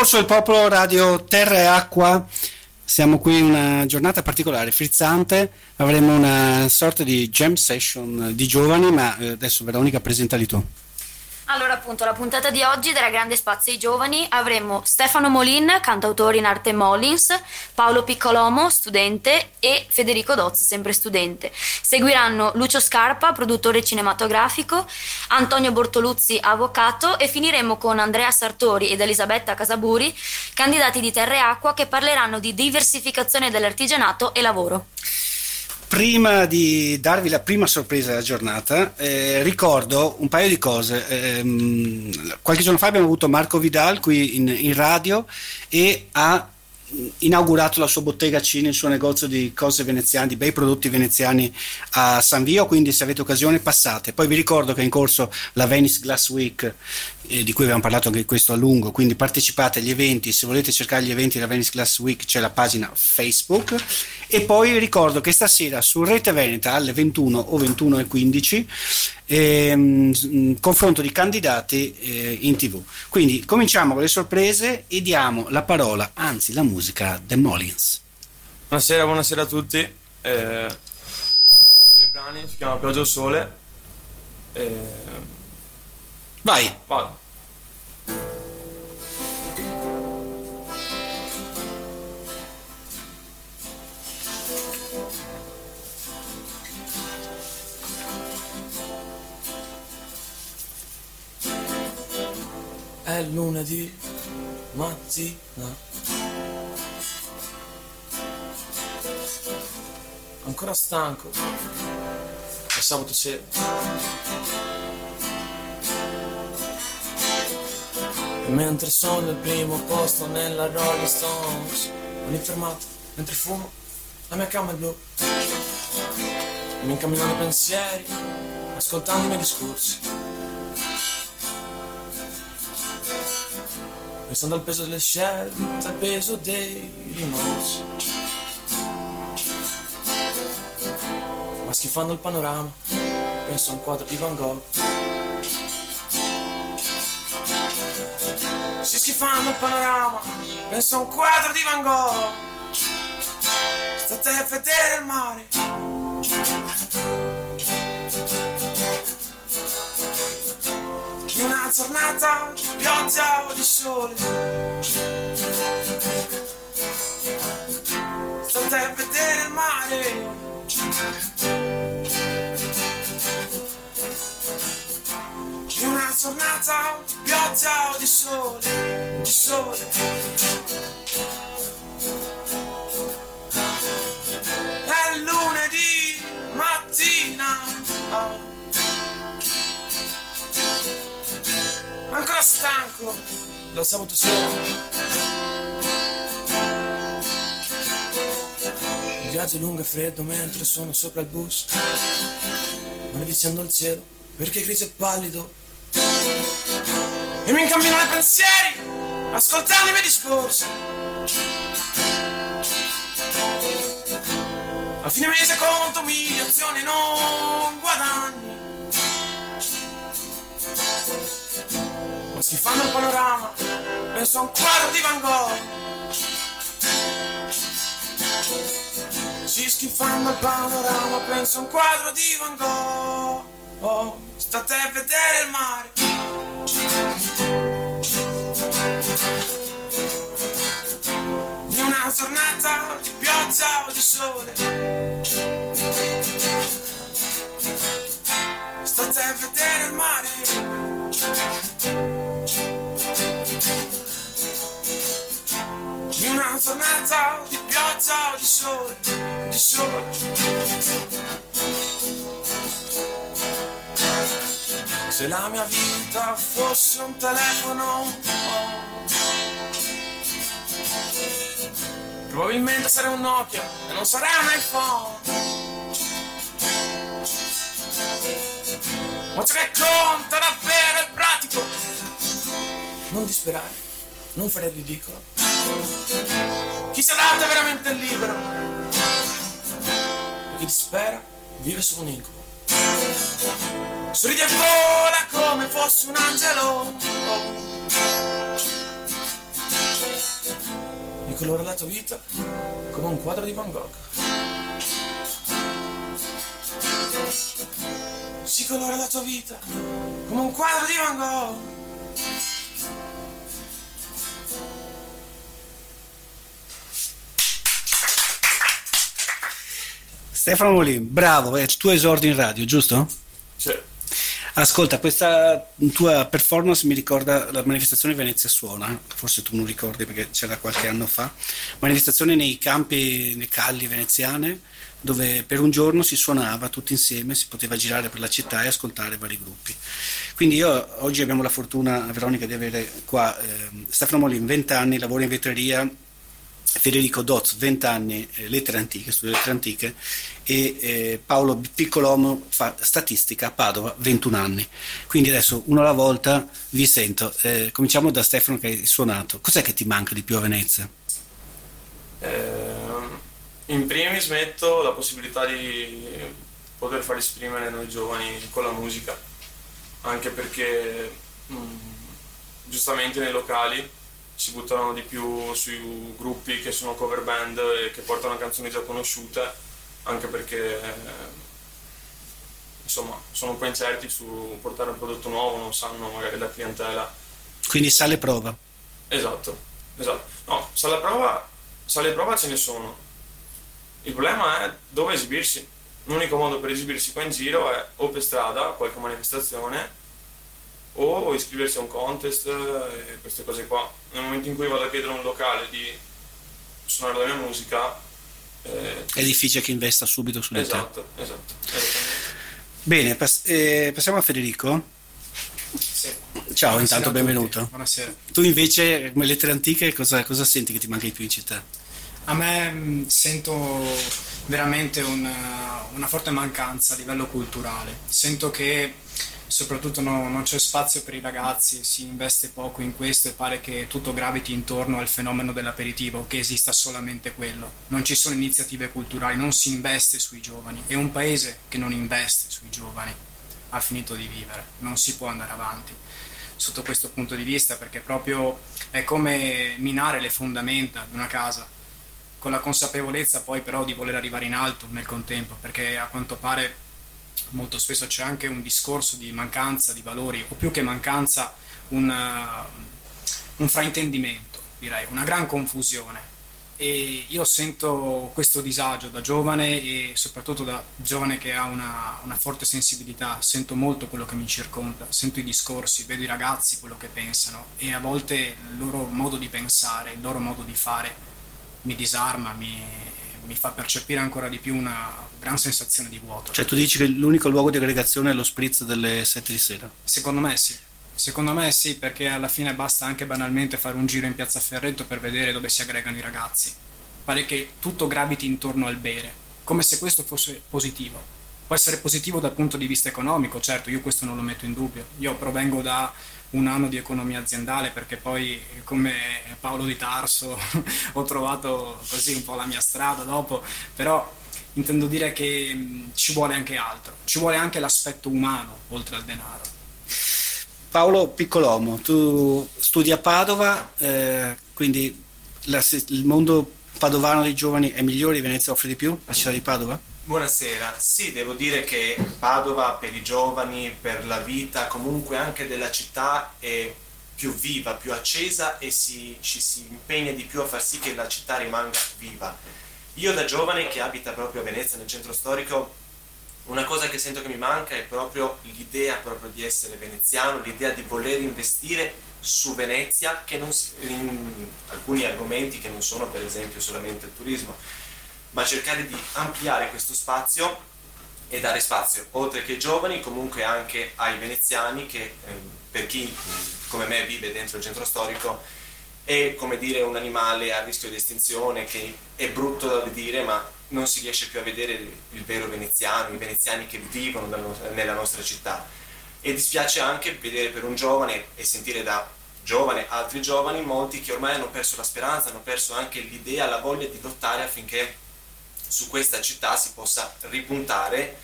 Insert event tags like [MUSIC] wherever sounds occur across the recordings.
Corso del Popolo, Radio Terra e Acqua, siamo qui in una giornata particolare, frizzante, avremo una sorta di jam session di giovani, ma eh, adesso Veronica presentali tu. Allora, appunto, la puntata di oggi darà grande spazio ai giovani. Avremo Stefano Molin, cantautore in arte Molins, Paolo Piccolomo, studente, e Federico Dozzo, sempre studente. Seguiranno Lucio Scarpa, produttore cinematografico, Antonio Bortoluzzi, avvocato, e finiremo con Andrea Sartori ed Elisabetta Casaburi, candidati di Terra e Acqua, che parleranno di diversificazione dell'artigianato e lavoro. Prima di darvi la prima sorpresa della giornata, eh, ricordo un paio di cose. Eh, qualche giorno fa abbiamo avuto Marco Vidal qui in, in radio e ha inaugurato la sua bottega Cine, il suo negozio di cose veneziane, di bei prodotti veneziani a San Vio, quindi se avete occasione passate. Poi vi ricordo che è in corso la Venice Glass Week, eh, di cui abbiamo parlato anche questo a lungo, quindi partecipate agli eventi, se volete cercare gli eventi della Venice Glass Week c'è la pagina Facebook e poi vi ricordo che stasera su Rete Veneta alle 21 o 21 e 15 ehm, confronto di candidati eh, in tv. Quindi cominciamo con le sorprese e diamo la parola, anzi la musica, The Molins. Buonasera, buonasera a tutti. Eh, il mio brani si chiama Pioggia o Sole. Eh, Vai. vado. È lunedì mattina. Ancora stanco. È sabato sera. Mentre sono al primo posto nella Rolling Stones, un'infermata, mentre fumo, la mia cama è blu. Mi incamminano i pensieri, ascoltando i miei discorsi. Pensando al peso delle scelte, al peso dei rimorsi. Ma schifando il panorama, penso a un quadro di Van Gogh. Il panorama, penso a un quadro di Van Gogh. State a vedere il mare. Una giornata di pioggia o di sole. State a vedere il mare. Una giornata di pioggia o di sole, sole. È lunedì mattina. Ancora stanco dal sabato sera. Il viaggio è lungo e freddo mentre sono sopra il bus. Maledicendo il cielo perché grigio e pallido. E mi incamminano i pensieri ascoltando i miei discorsi. A fine mese conto umiliazione non guadagni. Ma schifando il panorama, penso a un quadro di Van Gogh. Si schifando il panorama, penso a un quadro di Van Gogh. Oh, state a vedere il mare. Di una giornata di pioggia o di sole. State a vedere il mare. Di una giornata di pioggia o di sole, di sole. Se la mia vita fosse un telefono, probabilmente sarei un Nokia e non sarei un iPhone. Ma ciò che conta davvero è pratico. Non disperare, non fare il ridicolo. Chi si adatta è veramente libero. Chi dispera vive su un incubo. Sorride e vola come fosse un angelo. Mi colora la tua vita come un quadro di Van Gogh. Si colora la tua vita come un quadro di Van Gogh. Stefano Molin, bravo, è il tuo esordio in radio, giusto? Sì. Ascolta, questa tua performance mi ricorda la manifestazione Venezia Suona, forse tu non ricordi perché c'era qualche anno fa, manifestazione nei campi, nei calli veneziane, dove per un giorno si suonava tutti insieme, si poteva girare per la città e ascoltare vari gruppi. Quindi io oggi abbiamo la fortuna, Veronica, di avere qua eh, Stefano Molin, 20 anni, lavora in vetreria Federico Dotz, 20 anni, eh, lettere antiche, studia lettere antiche, e eh, Paolo Piccolomo fa statistica a Padova, 21 anni. Quindi adesso uno alla volta vi sento. Eh, cominciamo da Stefano che hai suonato. Cos'è che ti manca di più a Venezia? Eh, in primis metto la possibilità di poter far esprimere noi giovani con la musica, anche perché mh, mm, giustamente nei locali si buttano di più sui gruppi che sono cover band e che portano canzoni già conosciute, anche perché insomma sono un po' incerti su portare un prodotto nuovo, non sanno magari la clientela. Quindi sale prova. Esatto, esatto. No, sale prova, sale prova ce ne sono. Il problema è dove esibirsi. L'unico modo per esibirsi qua in giro è o per strada, qualche manifestazione, o iscriversi a un contest e queste cose qua. Nel momento in cui vado a chiedere a un locale di suonare la mia musica eh, è difficile che investa subito su esatto, te. Esatto, Bene, pass- eh, passiamo a Federico. Sì. Ciao, Buonasera intanto benvenuto. Buonasera. Tu invece, come lettere antiche, cosa, cosa senti che ti manca di più in città? A me mm, sento veramente una, una forte mancanza a livello culturale. Sento che soprattutto no, non c'è spazio per i ragazzi, si investe poco in questo e pare che tutto graviti intorno al fenomeno dell'aperitivo, che esista solamente quello. Non ci sono iniziative culturali, non si investe sui giovani e un paese che non investe sui giovani ha finito di vivere, non si può andare avanti sotto questo punto di vista perché proprio è come minare le fondamenta di una casa con la consapevolezza poi però di voler arrivare in alto nel contempo perché a quanto pare molto spesso c'è anche un discorso di mancanza di valori, o più che mancanza, un, uh, un fraintendimento, direi, una gran confusione. E io sento questo disagio da giovane e soprattutto da giovane che ha una, una forte sensibilità, sento molto quello che mi circonda, sento i discorsi, vedo i ragazzi quello che pensano e a volte il loro modo di pensare, il loro modo di fare mi disarma, mi, mi fa percepire ancora di più una gran sensazione di vuoto. Cioè tu dici che l'unico luogo di aggregazione è lo spritz delle 7 di sera? Secondo me sì. Secondo me sì, perché alla fine basta anche banalmente fare un giro in piazza Ferretto per vedere dove si aggregano i ragazzi. Pare che tutto graviti intorno al bere, come se questo fosse positivo. Può essere positivo dal punto di vista economico, certo, io questo non lo metto in dubbio. Io provengo da un anno di economia aziendale perché poi come Paolo di Tarso [LAUGHS] ho trovato così un po' la mia strada dopo, però intendo dire che ci vuole anche altro, ci vuole anche l'aspetto umano oltre al denaro. Paolo Piccolomo, tu studi a Padova, eh, quindi la, il mondo padovano dei giovani è migliore Venezia offre di più, la città di Padova? Buonasera, sì, devo dire che Padova per i giovani, per la vita comunque anche della città è più viva, più accesa e si, ci si impegna di più a far sì che la città rimanga viva. Io da giovane che abita proprio a Venezia, nel centro storico, una cosa che sento che mi manca è proprio l'idea proprio di essere veneziano, l'idea di voler investire su Venezia, che non, in alcuni argomenti che non sono per esempio solamente il turismo, ma cercare di ampliare questo spazio e dare spazio, oltre che ai giovani, comunque anche ai veneziani che eh, per chi come me vive dentro il centro storico è come dire un animale a rischio di estinzione che è brutto da vedere ma non si riesce più a vedere il vero veneziano, i veneziani che vivono nella nostra città. E dispiace anche vedere per un giovane e sentire da giovane altri giovani molti che ormai hanno perso la speranza, hanno perso anche l'idea, la voglia di lottare affinché su questa città si possa ripuntare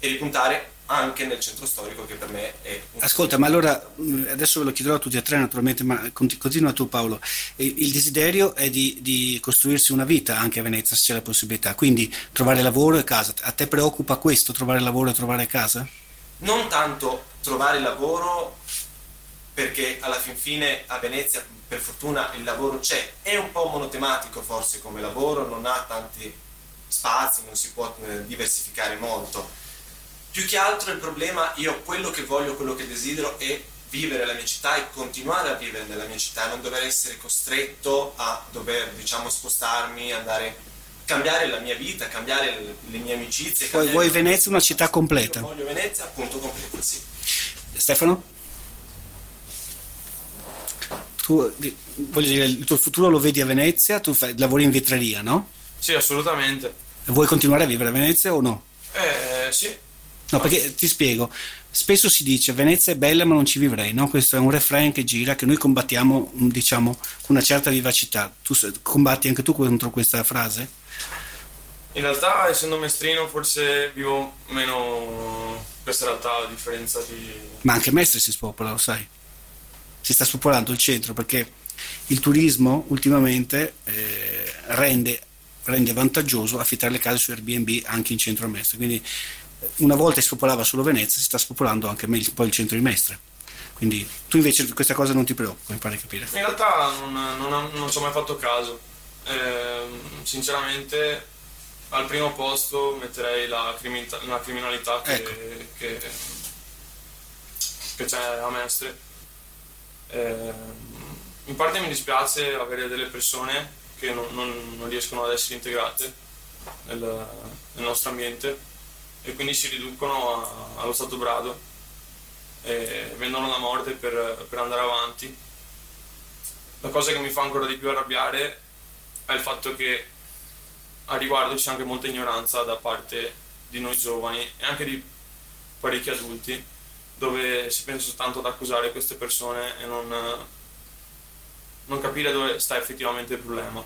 e ripuntare anche nel centro storico che per me è... Ascolta, ma allora adesso ve lo chiederò a tutti e tre naturalmente, ma continua tu Paolo. Il desiderio è di, di costruirsi una vita anche a Venezia se c'è la possibilità, quindi trovare lavoro e casa. A te preoccupa questo, trovare lavoro e trovare casa? Non tanto trovare lavoro perché alla fin fine a Venezia per fortuna il lavoro c'è, è un po' monotematico forse come lavoro, non ha tanti spazi, non si può eh, diversificare molto più che altro il problema, io quello che voglio, quello che desidero è vivere la mia città e continuare a vivere nella mia città, non dover essere costretto a dover, diciamo, spostarmi, andare, cambiare la mia vita, cambiare le, mie amicizie. Poi vuoi Venezia una città completa? Io voglio Venezia appunto completa, sì. Stefano? Tu, voglio dire, il tuo futuro lo vedi a Venezia, tu fai, lavori in vetreria, no? Sì, assolutamente. Vuoi continuare a vivere a Venezia o no? Eh, sì, No, perché ti spiego, spesso si dice Venezia è bella ma non ci vivrei, no? Questo è un refrain che gira, che noi combattiamo, diciamo, con una certa vivacità. Tu combatti anche tu contro questa frase? In realtà, essendo mestrino, forse vivo meno questa realtà, a differenza di... Ma anche Mestre si spopola, lo sai. Si sta spopolando il centro perché il turismo ultimamente eh, rende, rende vantaggioso affittare le case su Airbnb anche in centro a Mestre. Quindi una volta si spopolava solo Venezia, si sta spopolando anche un po' il centro di Mestre. Quindi tu invece questa cosa non ti preoccupa, mi pare capire. In realtà non, non, non ci ho mai fatto caso. Eh, sinceramente al primo posto metterei la, criminalità, la criminalità che, ecco. che, che, c'è a Mestre. Eh, in parte mi dispiace avere delle persone che non, non riescono ad essere integrate nel, nel nostro ambiente e quindi si riducono a, allo stato brado e vendono la morte per, per andare avanti. La cosa che mi fa ancora di più arrabbiare è il fatto che a riguardo c'è anche molta ignoranza da parte di noi giovani e anche di parecchi adulti dove si pensa soltanto ad accusare queste persone e non, non capire dove sta effettivamente il problema.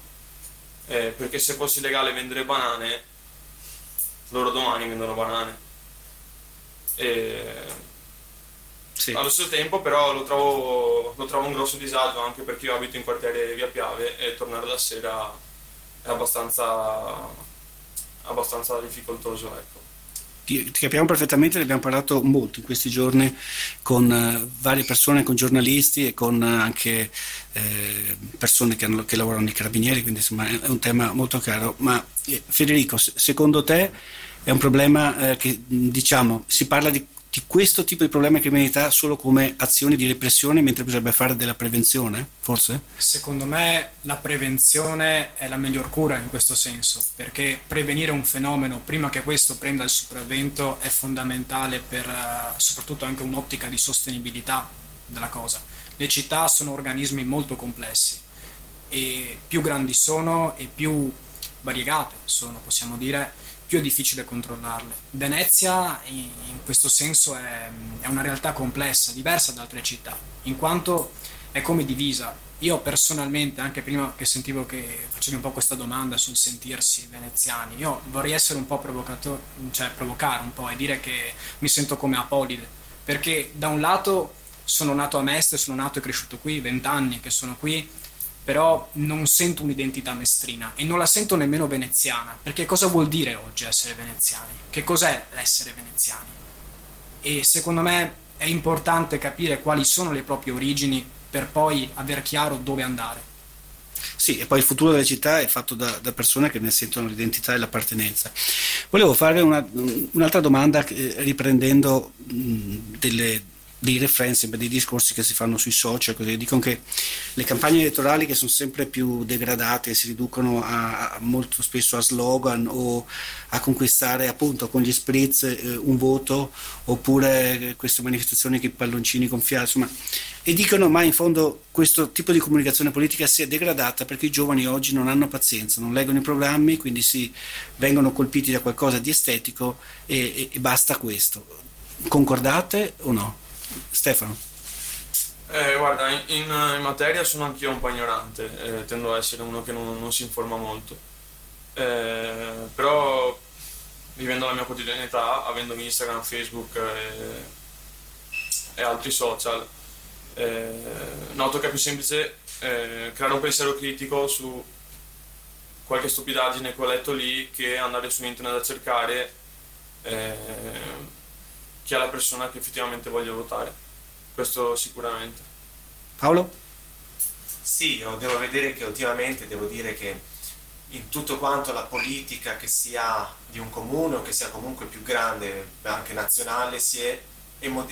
Eh, perché se fosse legale vendere banane loro domani vendono banane. E... Sì. Allo stesso tempo però lo trovo, lo trovo, un grosso disagio anche perché io abito in quartiere via Piave e tornare la sera è abbastanza, abbastanza difficoltoso. Ecco. Ti, capiamo perfettamente, ne abbiamo parlato molto in questi giorni con uh, varie persone, con giornalisti e con uh, anche eh, persone che, hanno, che, lavorano nei carabinieri, quindi insomma è, è un tema molto caro. Ma eh, Federico, secondo te è un problema eh, che diciamo si parla di, questo tipo di problema di criminalità solo come azioni di repressione mentre bisognerebbe fare della prevenzione, forse? Secondo me la prevenzione è la miglior cura in questo senso, perché prevenire un fenomeno prima che questo prenda il sopravvento è fondamentale per uh, soprattutto anche un'ottica di sostenibilità della cosa. Le città sono organismi molto complessi e più grandi sono e più variegate sono, possiamo dire, più è difficile controllarle. Venezia in, questo senso è, è una realtà complessa, diversa da altre città, in quanto è come divisa. Io personalmente, anche prima che sentivo che facevi un po' questa domanda sul sentirsi veneziani, io vorrei essere un po' provocato, cioè provocare un po' e dire che mi sento come Apolide, perché da un lato sono nato a Mestre, sono nato e cresciuto qui, vent'anni che sono qui, però non sento un'identità mestrina e non la sento nemmeno veneziana, perché cosa vuol dire oggi essere veneziani? Che cos'è essere veneziani? E secondo me è importante capire quali sono le proprie origini per poi aver chiaro dove andare. Sì, e poi il futuro delle città è fatto da, da persone che ne sentono l'identità e l'appartenenza. Volevo fare una, un'altra domanda eh, riprendendo mh, delle, refrain, sempre dei discorsi che si fanno sui social, così dicono che le campagne elettorali che sono sempre più degradate si riducono a, a molto spesso a slogan o a conquistare appunto con gli spritz eh, un voto oppure queste manifestazioni che i palloncini gonfiati, insomma, e dicono ma in fondo questo tipo di comunicazione politica si è degradata perché i giovani oggi non hanno pazienza, non leggono i programmi, quindi si vengono colpiti da qualcosa di estetico e, e, e basta questo. Concordate o no? Stefano? Eh, guarda, in, in, materia sono anch'io un po' ignorante, eh, tendo ad essere uno che non, non si informa molto. Eh, però vivendo la mia quotidianità, avendo Instagram, Facebook e, e altri social, eh, noto che è più semplice eh, creare un pensiero critico su qualche stupidaggine che ho letto lì che andare su internet a cercare eh, chi è la persona che effettivamente voglio votare. Questo sicuramente. Paolo? Sì, io devo vedere che ultimamente devo dire che in tutto quanto la politica che sia di un comune o che sia comunque più grande, anche nazionale, si è,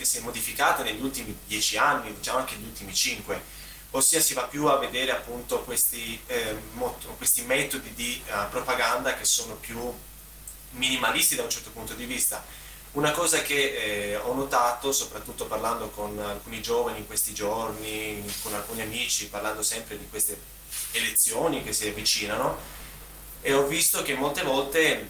si è modificata negli ultimi dieci anni, diciamo anche negli ultimi cinque, ossia si va più a vedere appunto questi, eh, mot- questi metodi di uh, propaganda che sono più minimalisti da un certo punto di vista. Una cosa che eh, ho notato, soprattutto parlando con alcuni giovani in questi giorni, con alcuni amici, parlando sempre di queste elezioni che si avvicinano, e ho visto che molte volte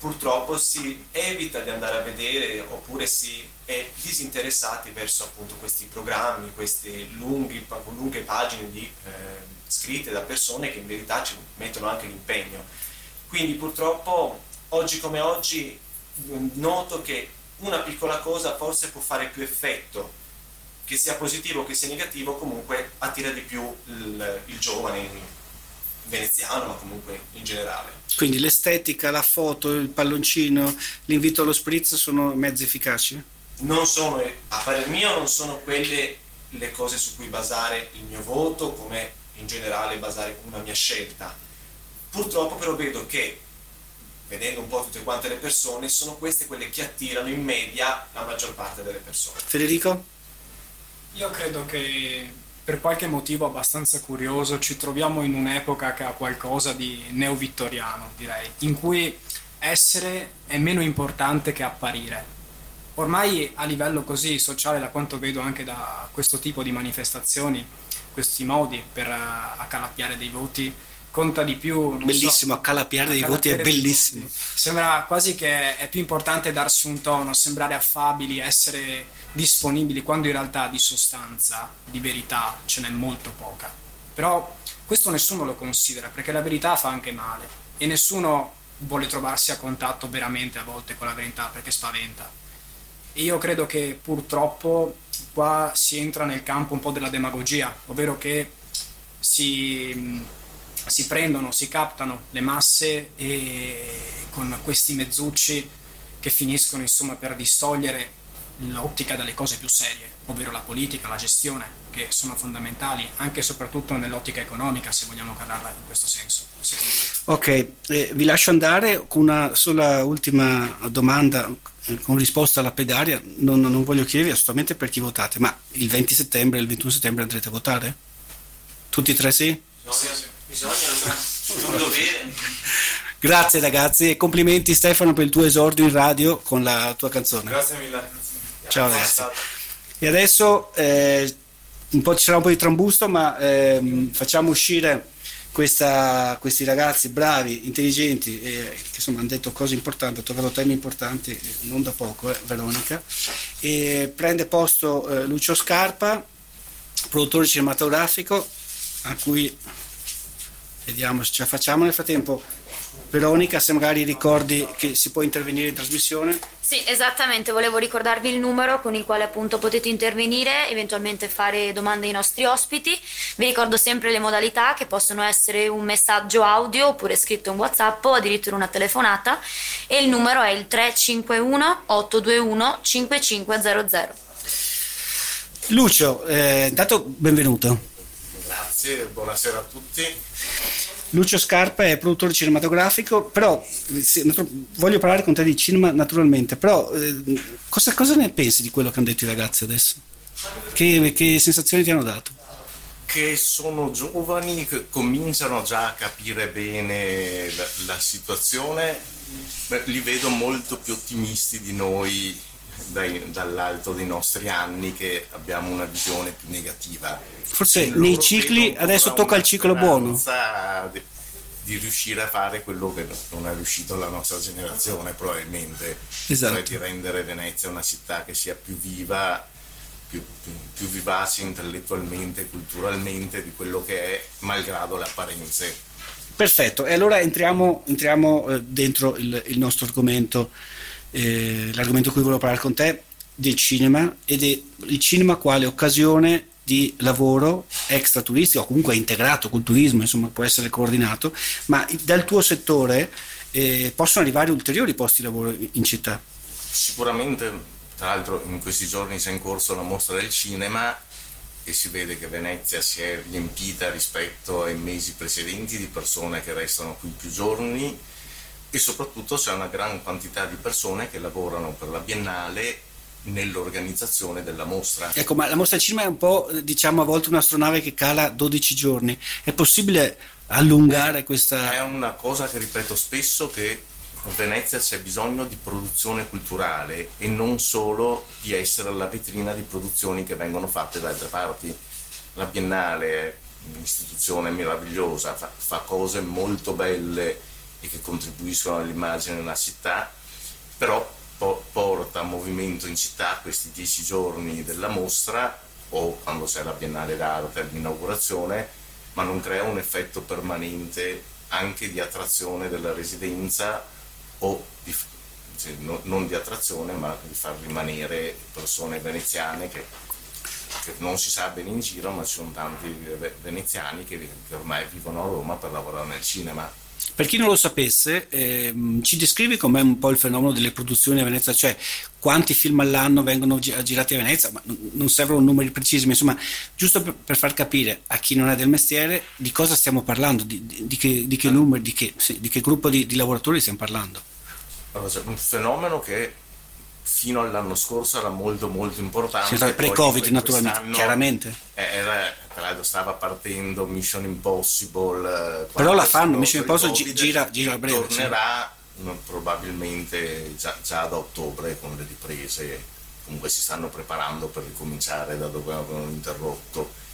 purtroppo si evita di andare a vedere oppure si è disinteressati verso appunto questi programmi, queste lunghi, lunghe pagine di, eh, scritte da persone che in verità ci mettono anche l'impegno. Quindi purtroppo oggi come oggi noto che una piccola cosa forse può fare più effetto, che sia positivo o che sia negativo, comunque attira di più il, il giovane veneziano, ma comunque in generale. Quindi l'estetica, la foto, il palloncino, l'invito allo spritz sono mezzi efficaci? Non sono, a parer mio, non sono quelle le cose su cui basare il mio voto, come in generale basare una mia scelta. Purtroppo però vedo che, vedendo un po' tutte quante le persone, sono queste quelle che attirano in media la maggior parte delle persone. Federico? Io credo che per qualche motivo abbastanza curioso ci troviamo in un'epoca che ha qualcosa di neovittoriano, direi, in cui essere è meno importante che apparire. Ormai a livello così sociale, da quanto vedo anche da questo tipo di manifestazioni, questi modi per uh, accalappiare dei voti, conta di più. Bellissimo, so, accalappiare dei voti è bellissimo. Sembra quasi che è più importante darsi un tono, sembrare affabili, essere disponibili quando in realtà di sostanza, di verità ce n'è molto poca. Però questo nessuno lo considera perché la verità fa anche male e nessuno vuole trovarsi a contatto veramente a volte con la verità perché spaventa. E io credo che purtroppo qua si entra nel campo un po' della demagogia, ovvero che si, si prendono, si captano le masse e con questi mezzucci che finiscono insomma per distogliere l'ottica dalle cose più serie, ovvero la politica, la gestione, che sono fondamentali anche e soprattutto nell'ottica economica, se vogliamo parlarla in questo senso. Ok, eh, vi lascio andare con una sola ultima domanda eh, con risposta lapidaria. Non, non voglio chiedervi assolutamente per chi votate, ma il 20 settembre e il 21 settembre andrete a votare? Tutti e tre sì? Bisogna, bisogna, non dovere. Grazie ragazzi e complimenti Stefano per il tuo esordio in radio con la tua canzone. Grazie mille. Ciao ragazzi. E adesso eh, un po', ci sarà un po' di trambusto, ma ehm, facciamo uscire questa, questi ragazzi bravi, intelligenti, eh, che insomma hanno detto cose importanti, hanno toccato temi importanti, non da poco, eh, Veronica. E prende posto eh, Lucio Scarpa, produttore cinematografico, a cui vediamo se ce la facciamo nel frattempo Veronica, se magari ricordi che si può intervenire in trasmissione. Sì, esattamente, volevo ricordarvi il numero con il quale appunto potete intervenire, eventualmente fare domande ai nostri ospiti. Vi ricordo sempre le modalità che possono essere un messaggio audio oppure scritto in WhatsApp o addirittura una telefonata e il numero è il 351 821 5500. Lucio, eh, intanto benvenuto. Grazie, buonasera a tutti. Lucio Scarpa è produttore cinematografico, però voglio parlare con te di cinema naturalmente, però eh, cosa, cosa, ne pensi di quello che hanno detto i ragazzi adesso? Che, che sensazioni ti hanno dato? Che sono giovani, che cominciano già a capire bene la, la situazione, Beh, li vedo molto più ottimisti di noi dai, dall'alto dei nostri anni che abbiamo una visione più negativa. Forse nei cicli adesso tocca il ciclo buono. Di, di riuscire a fare quello che non è riuscito la nostra generazione probabilmente, esatto. cioè di rendere Venezia una città che sia più viva, più, più, più vivace intellettualmente, culturalmente di quello che è, malgrado le apparenze Perfetto, e allora entriamo, entriamo eh, dentro il, il, nostro argomento, eh, l'argomento cui volevo parlare con te, del cinema ed è il cinema quale occasione di lavoro extra turistico comunque integrato col turismo, insomma può essere coordinato, ma dal tuo settore eh, possono arrivare ulteriori posti di lavoro in città? Sicuramente, tra l'altro in questi giorni si è in corso la mostra del cinema e si vede che Venezia si è riempita rispetto ai mesi precedenti di persone che restano qui più giorni e soprattutto c'è una gran quantità di persone che lavorano per la Biennale nell'organizzazione della mostra. Ecco, ma la mostra del cinema è un po', diciamo, a volte un'astronave che cala 12 giorni. È possibile allungare questa... È una cosa che ripeto spesso che a Venezia c'è bisogno di produzione culturale e non solo di essere la vetrina di produzioni che vengono fatte da altre parti. La Biennale è un'istituzione meravigliosa, fa, fa cose molto belle e che contribuiscono all'immagine della città, però po- porta movimento in città questi dieci giorni della mostra o quando c'è la Biennale d'arte all'inaugurazione, ma non crea un effetto permanente anche di attrazione della residenza o di, cioè, no, non di attrazione ma di far rimanere persone veneziane che, che, non si sa bene in giro ma ci sono tanti veneziani che, che ormai vivono a Roma per lavorare nel cinema per chi non lo sapesse, ehm, ci descrivi com'è un po' il fenomeno delle produzioni a Venezia, cioè quanti film all'anno vengono girati a Venezia, ma non servono numeri precisi, ma insomma, giusto per, per far capire a chi non è del mestiere di cosa stiamo parlando, di, di, di, che, di che, numeri, di che, sì, che gruppo di, lavoratori stiamo parlando. Allora, un fenomeno che fino all'anno scorso era molto molto importante. Sì, pre-Covid naturalmente, chiaramente. Era, tra l'altro stava partendo Mission Impossible. Eh, Però la fanno, Mission Impossible COVID, gira, gira a breve. Tornerà sì. probabilmente già, già, da ottobre con le riprese. Comunque si stanno preparando per ricominciare da dove avevano interrotto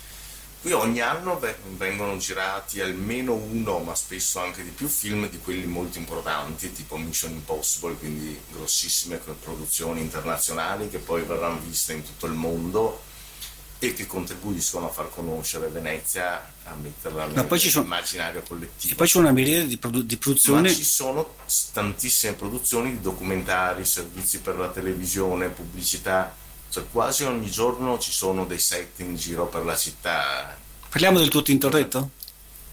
Qui ogni anno vengono girati almeno uno, ma spesso anche di più, film di quelli molto importanti, tipo Mission Impossible, quindi grossissime produzioni internazionali che poi verranno viste in tutto il mondo e che contribuiscono a far conoscere Venezia, a metterla nell'immaginario collettivo. E poi c'è una miriade di, produ- di produzioni. Ma ci sono tantissime produzioni di documentari, servizi per la televisione, pubblicità cioè quasi ogni giorno ci sono dei set in giro per la città. Parliamo del tuo Tintoretto?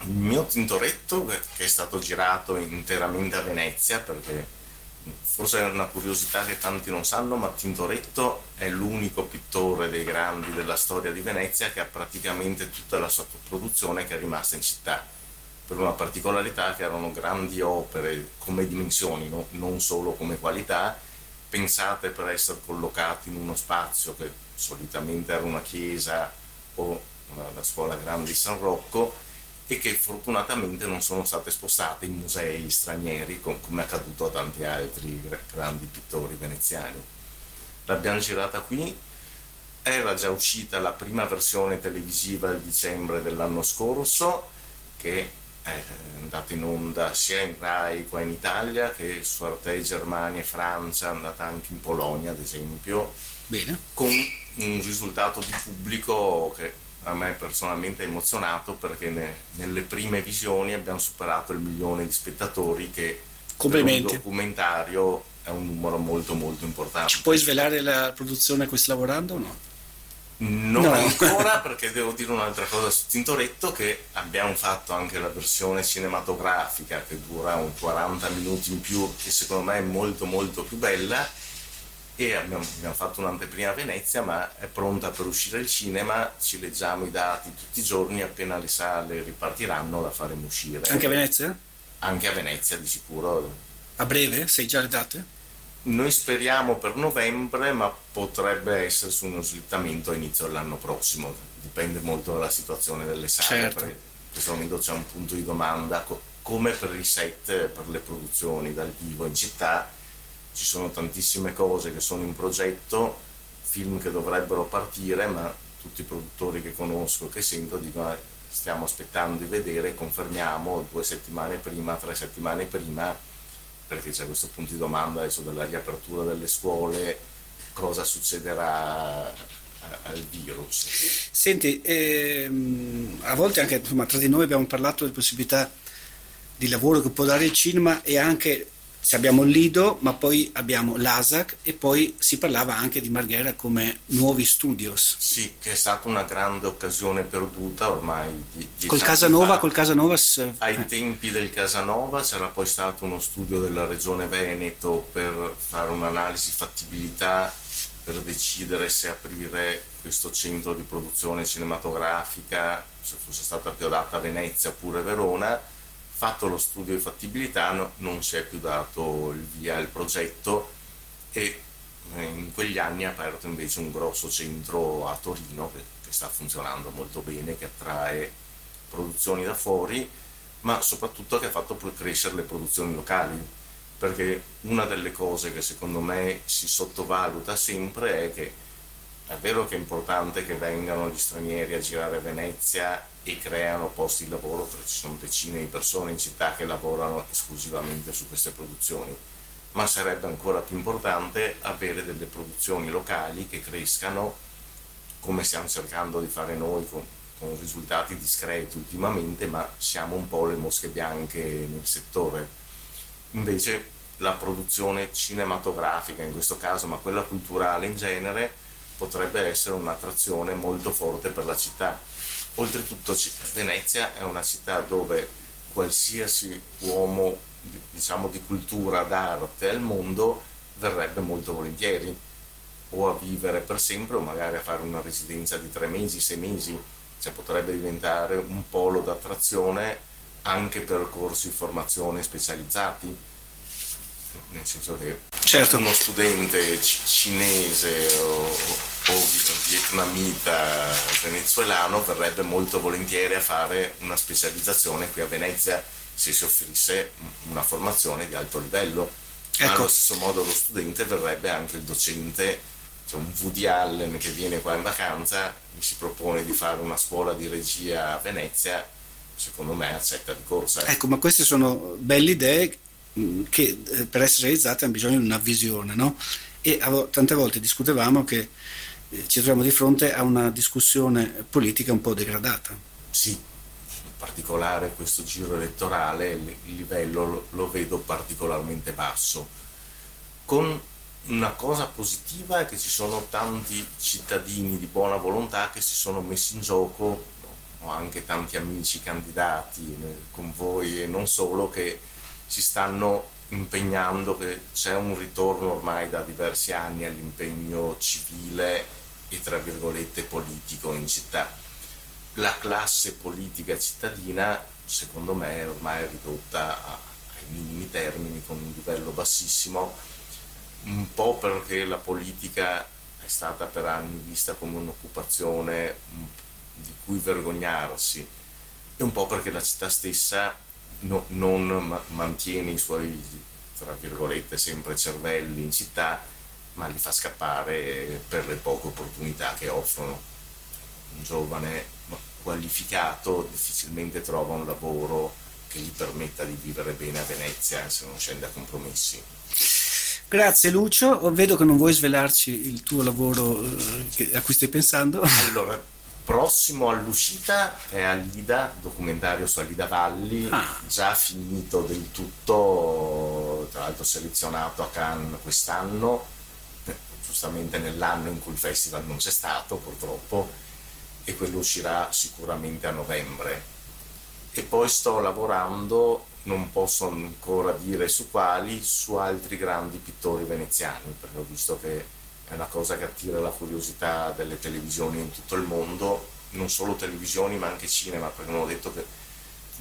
Il mio Tintoretto che è stato girato interamente a Venezia perché forse è una curiosità che tanti non sanno, ma Tintoretto è l'unico pittore dei grandi della storia di Venezia che ha praticamente tutta la sua produzione che è rimasta in città, per una particolarità che erano grandi opere come dimensioni, no? non solo come qualità, pensate per essere collocati in uno spazio che solitamente era una chiesa o la scuola grande di San Rocco e che fortunatamente non sono state spostate in musei stranieri come è accaduto a tanti altri grandi pittori veneziani. L'abbiamo girata qui, era già uscita la prima versione televisiva il dicembre dell'anno scorso che è andata in onda sia in Rai qua in Italia che su Arte Germania e Francia, è andata anche in Polonia ad esempio, Bene. con un risultato di pubblico che a me personalmente ha emozionato perché ne, nelle prime visioni abbiamo superato il milione di spettatori che per un documentario è un numero molto molto importante. Ci puoi svelare la produzione a cui stai lavorando o no? Non no. ancora [LAUGHS] perché devo dire un'altra cosa su Tintoretto che abbiamo fatto anche la versione cinematografica che dura un 40 minuti in più che secondo me è molto molto più bella e abbiamo, abbiamo fatto un'anteprima a Venezia ma è pronta per uscire al cinema, ci leggiamo i dati tutti i giorni, appena le sale ripartiranno la faremo uscire. Anche a Venezia? Anche a Venezia di sicuro. A breve? Sei già le date? Noi speriamo per novembre, ma potrebbe essere su uno slittamento a inizio dell'anno prossimo, dipende molto dalla situazione delle sale. Certo. In questo momento c'è un punto di domanda, come per i set, per le produzioni dal vivo in città, ci sono tantissime cose che sono in progetto, film che dovrebbero partire, ma tutti i produttori che conosco, che sento, dicono eh, stiamo aspettando di vedere, confermiamo due settimane prima, tre settimane prima perché c'è questo punto di domanda adesso della riapertura delle scuole, cosa succederà al virus. Senti, ehm, a volte anche insomma, tra di noi abbiamo parlato di possibilità di lavoro che può dare il cinema e anche se abbiamo il Lido, ma poi abbiamo l'ASAC e poi si parlava anche di Marghera come nuovi studios. Sì, che è stata una grande occasione perduta ormai. Di, col Casanova, col Casanova ai eh. tempi del Casanova c'era poi stato uno studio della regione Veneto per fare un'analisi fattibilità per decidere se aprire questo centro di produzione cinematografica, se fosse stata appiodata a Venezia oppure Verona fatto lo studio di fattibilità no, non si è più dato il via al progetto e eh, in quegli anni ha aperto invece un grosso centro a Torino che, che sta funzionando molto bene, che attrae produzioni da fuori, ma soprattutto che ha fatto crescere le produzioni locali, perché una delle cose che secondo me si sottovaluta sempre è che è vero che è importante che vengano gli stranieri a girare Venezia e creano posti di lavoro, perché ci sono decine di persone in città che lavorano esclusivamente su queste produzioni, ma sarebbe ancora più importante avere delle produzioni locali che crescano come stiamo cercando di fare noi con, con risultati discreti ultimamente, ma siamo un po' le mosche bianche nel settore. Invece la produzione cinematografica in questo caso, ma quella culturale in genere, potrebbe essere un'attrazione molto forte per la città. Oltretutto Venezia è una città dove qualsiasi uomo diciamo, di cultura, d'arte al mondo verrebbe molto volentieri. O a vivere per sempre o magari a fare una residenza di tre mesi, sei mesi, cioè potrebbe diventare un polo d'attrazione anche per corsi di formazione specializzati, nel senso che certo. uno studente cinese o o vietnamita venezuelano verrebbe molto volentieri a fare una specializzazione qui a Venezia se si offrisse una formazione di alto livello. Ecco. Allo stesso modo lo studente verrebbe anche il docente, cioè un Woody Allen che viene qua in vacanza, mi si propone di fare una scuola di regia a Venezia, secondo me accetta di corsa. Ecco, ma queste sono belle idee mm, che eh, per essere realizzate hanno bisogno di una visione, no? E tante volte discutevamo che ci troviamo di fronte a una discussione politica un po' degradata. Sì, in particolare questo giro elettorale il livello lo vedo particolarmente basso, con una cosa positiva è che ci sono tanti cittadini di buona volontà che si sono messi in gioco, ho anche tanti amici candidati con voi e non solo che si stanno impegnando, che c'è un ritorno ormai da diversi anni all'impegno civile e tra virgolette politico in città. La classe politica cittadina secondo me ormai è ridotta ai minimi termini con un livello bassissimo, un po' perché la politica è stata per anni vista come un'occupazione di cui vergognarsi e un po' perché la città stessa no, non ma- mantiene i suoi, tra virgolette, sempre cervelli in città ma li fa scappare per le poche opportunità che offrono. Un giovane qualificato difficilmente trova un lavoro che gli permetta di vivere bene a Venezia se non scende a compromessi. Grazie Lucio, vedo che non vuoi svelarci il tuo lavoro eh, a cui stai pensando. Allora, prossimo all'uscita è Alida, documentario su Alida Valli, ah. già finito del tutto, tra l'altro selezionato a Cannes quest'anno giustamente nell'anno in cui il festival non c'è stato purtroppo e quello uscirà sicuramente a novembre. E poi sto lavorando, non posso ancora dire su quali, su altri grandi pittori veneziani, perché ho visto che è una cosa che attira la curiosità delle televisioni in tutto il mondo, non solo televisioni ma anche cinema, perché non ho detto che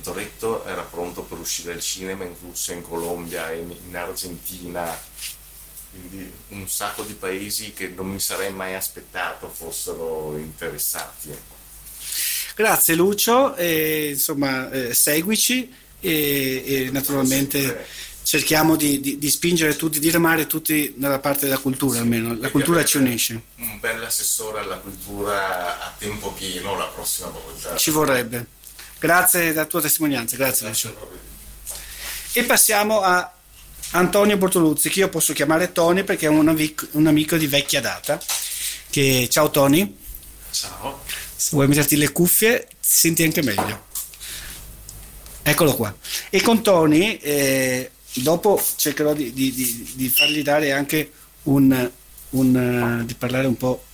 Toretto era pronto per uscire al cinema in Russia, in Colombia, in Argentina, quindi un sacco di paesi che non mi sarei mai aspettato fossero interessati. Ecco. Grazie Lucio, e, insomma eh, seguici e, e naturalmente cerchiamo di, di, di, spingere tutti, di remare tutti nella parte della cultura sì, almeno, la cultura ci unisce. Un bel assessore alla cultura a tempo pieno la prossima volta. Ci vorrebbe. Grazie della tua testimonianza, grazie, grazie Lucio. E passiamo a Antonio Bortoluzzi, che io posso chiamare Tony perché è un amico, un amico di vecchia data. Che, ciao Tony. Ciao. Se vuoi metterti le cuffie, ti senti anche meglio. Eccolo qua. E con Tony, eh, dopo cercherò di, di, di, di, fargli dare anche un, un uh, di parlare un po',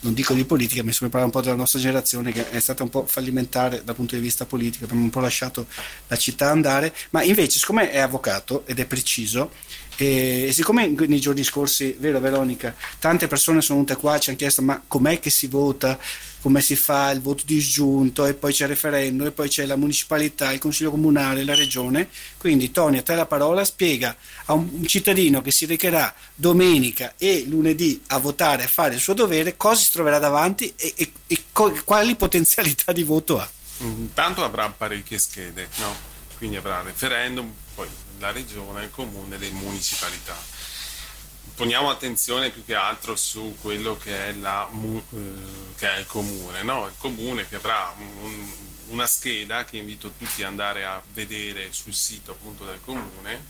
non dico di politica, mi sembra un po' della nostra generazione che è stata un po' fallimentare dal punto di vista politico, abbiamo un po' lasciato la città andare, ma invece siccome è avvocato ed è preciso, e, e siccome nei giorni scorsi, vero Veronica, tante persone sono venute qua e ci hanno chiesto ma com'è che si vota? Come si fa il voto disgiunto e poi c'è il referendum e poi c'è la municipalità, il consiglio comunale, la regione. Quindi Tony, a te la parola, spiega a un cittadino che si recherà domenica e lunedì a votare, a fare il suo dovere, cosa si troverà davanti e, e, e quali potenzialità di voto ha. Intanto avrà parecchie schede, no? quindi avrà il referendum, poi la regione, il comune, le municipalità poniamo attenzione più che altro su quello che è, la, eh, che è il comune, no? il comune che avrà un, una scheda che invito tutti ad andare a vedere sul sito appunto del comune,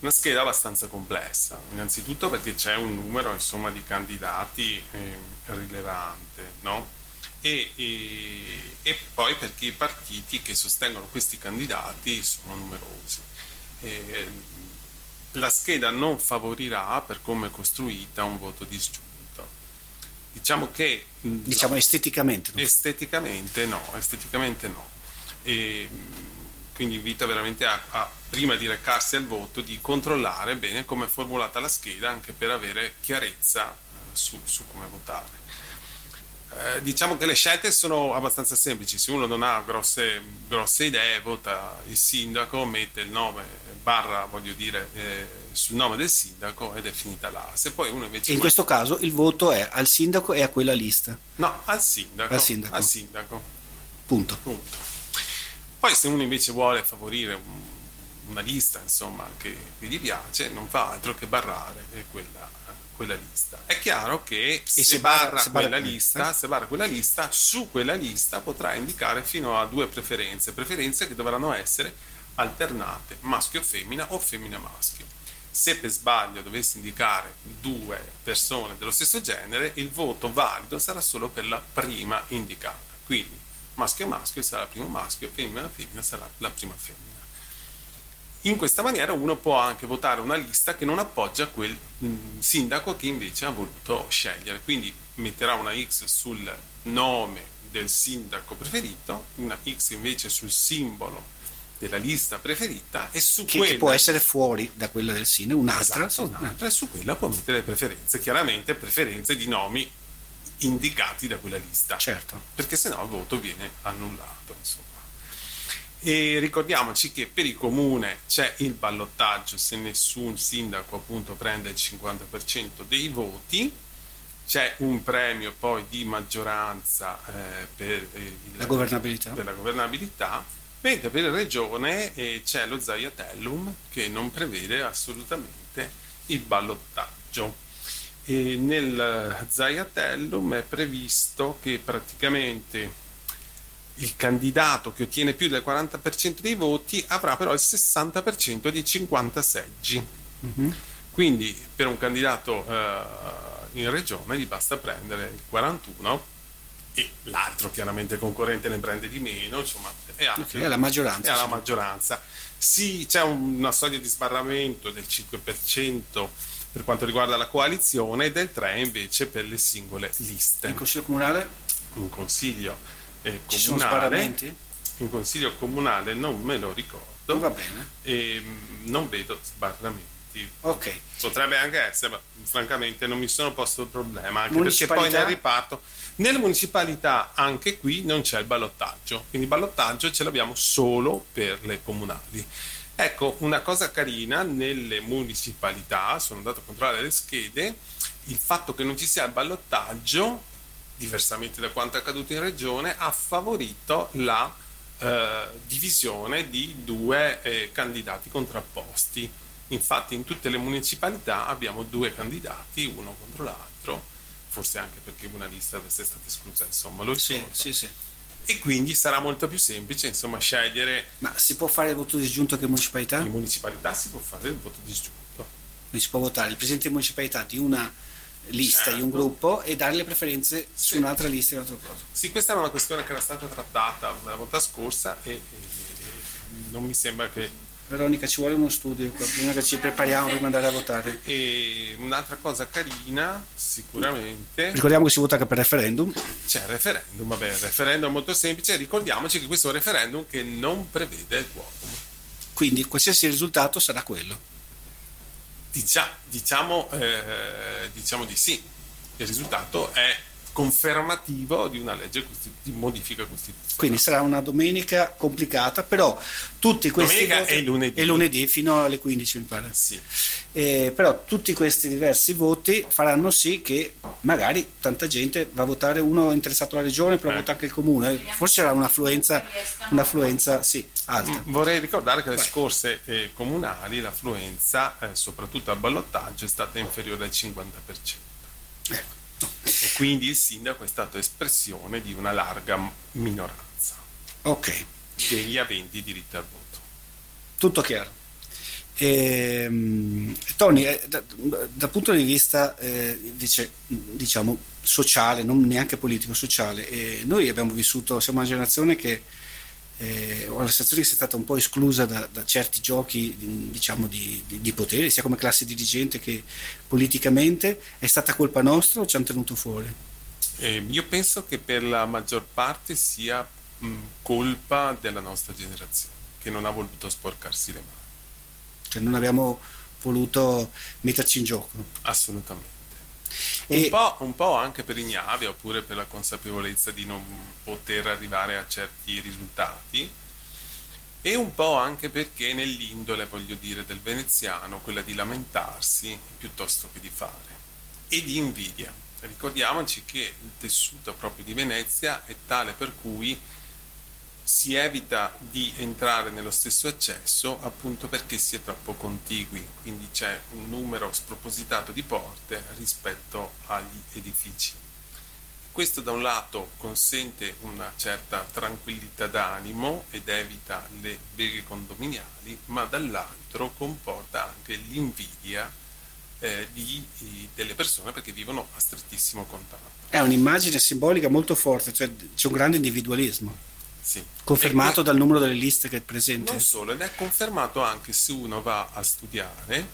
una scheda abbastanza complessa, innanzitutto perché c'è un numero insomma, di candidati eh, rilevante, no? e, e, e, poi perché i partiti che sostengono questi candidati sono numerosi. E, la scheda non favorirà, per come è costruita, un voto disgiunto. Diciamo che... Diciamo no, esteticamente. No? Esteticamente no, esteticamente no. E, quindi invito veramente a, a, prima di recarsi al voto, di controllare bene come è formulata la scheda, anche per avere chiarezza su, su come votare. Eh, diciamo che le scelte sono abbastanza semplici, se uno non ha grosse, grosse idee vota il sindaco, mette il nome barra voglio dire eh, sul nome del sindaco ed è finita là. Se poi uno invece... in vuole... questo caso il voto è al sindaco e a quella lista? No, al sindaco. Al sindaco. Al sindaco. Punto. Punto. Poi se uno invece vuole favorire un, una lista insomma, che, che, gli piace, non fa altro che barrare quella quella lista. È chiaro che se, se, barra, se barra quella lista, se barra quella lista, su quella lista potrà indicare fino a due preferenze, preferenze che dovranno essere alternate, maschio femmina o femmina maschio. Se per sbaglio dovessi indicare due persone dello stesso genere, il voto valido sarà solo per la prima indicata. Quindi maschio maschio sarà il primo maschio, femmina femmina sarà la prima femmina. In questa maniera uno può anche votare una lista che non appoggia quel mm, sindaco che invece ha voluto scegliere. Quindi metterà una X sul nome del sindaco preferito, una X invece sul simbolo della lista preferita e su che, quella... Che può essere fuori da quella del sindaco, un'altra. Esatto, un'altra e su quella può mettere le preferenze, chiaramente preferenze di nomi indicati da quella lista. Certo. Perché sennò il voto viene annullato, insomma. E ricordiamoci che per il comune c'è il ballottaggio se nessun sindaco appunto prende il 50% dei voti, c'è un premio poi di maggioranza eh, per, eh, la governabilità. per la governabilità, mentre per la regione eh, c'è lo Zaiatellum che non prevede assolutamente il ballottaggio. E nel Zaiatellum è previsto che praticamente il candidato che ottiene più del 40% dei voti avrà però il 60% di 50 seggi. Mm-hmm. Quindi per un candidato eh, in regione gli basta prendere il 41 e l'altro chiaramente concorrente ne prende di meno, insomma, è, okay, è la maggioranza. È la maggioranza. Sì, c'è una soglia di sbarramento del 5% per quanto riguarda la coalizione e del 3% invece per le singole liste. In consiglio comunale? In consiglio eh, comunale. In consiglio comunale non me lo ricordo. Va bene. E non vedo sbarramenti. Ok. Potrebbe anche essere, ma francamente non mi sono posto il problema, anche perché poi nel riparto. Nelle municipalità anche qui non c'è il ballottaggio, quindi il ballottaggio ce l'abbiamo solo per le comunali. Ecco, una cosa carina nelle municipalità, sono andato a controllare le schede, il fatto che non ci sia il ballottaggio diversamente da quanto è accaduto in regione, ha favorito la eh, divisione di due eh, candidati contrapposti. Infatti in tutte le municipalità abbiamo due candidati, uno contro l'altro, forse anche perché una lista avesse stata esclusa, insomma, lo sì, sì, sì. E quindi sarà molto più semplice, insomma, scegliere... Ma si può fare il voto disgiunto che municipalità? In municipalità si può fare il voto disgiunto. Quindi si può votare il presidente di municipalità di una lista certo. di un gruppo e dare le preferenze sì. su un'altra lista di un'altra cosa. Sì, questa era una questione che era stata trattata la volta scorsa e, e non mi sembra che Veronica, ci vuole uno studio qua, prima che ci prepariamo prima di andare a votare. E un'altra cosa carina, sicuramente. Ricordiamo che si vota anche per referendum. C'è il referendum, vabbè, il referendum è molto semplice. Ricordiamoci che questo è un referendum che non prevede il quorum. Quindi qualsiasi risultato sarà quello. Dicia, diciamo, eh, diciamo di sì. Il risultato è confermativo di una legge di modifica costituzionale. Quindi sarà una domenica complicata, però tutti questi domenica voti, e lunedì. e lunedì fino alle 15 mi pare. Sì. Eh, però tutti questi diversi voti faranno sì che magari tanta gente va a votare uno interessato alla regione, però Eh. vota anche il comune. Forse sarà un'affluenza, un'affluenza sì, alta. Mm, Vorrei ricordare che alle scorse eh, comunali l'affluenza, eh, soprattutto al ballottaggio, è stata inferiore al 50%. Ecco. E quindi il sindaco è stato espressione di una larga minoranza Ok, degli aventi diritto al voto. tutto chiaro. Ehm, Tony, eh, da- dal punto di vista eh, dice, diciamo sociale, non neanche politico, sociale, eh, noi abbiamo vissuto, siamo una generazione che eh, ho la sensazione che sia stata un po' esclusa da, da certi giochi di- diciamo di, di- di potere, sia come classe dirigente che politicamente. È stata colpa nostra o ci hanno tenuto fuori? Eh, io penso che per la maggior parte sia mh, colpa della nostra generazione, che non ha voluto sporcarsi le mani, Cioè non abbiamo voluto metterci in gioco. assolutamente. Un, po', un po' anche per ignavia oppure per la consapevolezza di non poter arrivare a certi risultati e un po' anche perché nell'indole, voglio dire, del veneziano, quella di lamentarsi piuttosto che di fare e di invidia. Ricordiamoci che il tessuto proprio di Venezia è tale per cui si evita di entrare nello stesso accesso appunto perché si è troppo contigui, quindi c'è un numero spropositato di porte rispetto agli edifici. Questo da un lato consente una certa tranquillità d'animo ed evita le beghe condominiali, ma dall'altro comporta anche l'invidia eh, di- di- delle persone perché vivono a strettissimo contatto. È un'immagine simbolica molto forte, cioè c'è un grande individualismo, Sì. confermato E- dal numero delle liste che è presente. Non solo, ed è confermato anche se uno va a studiare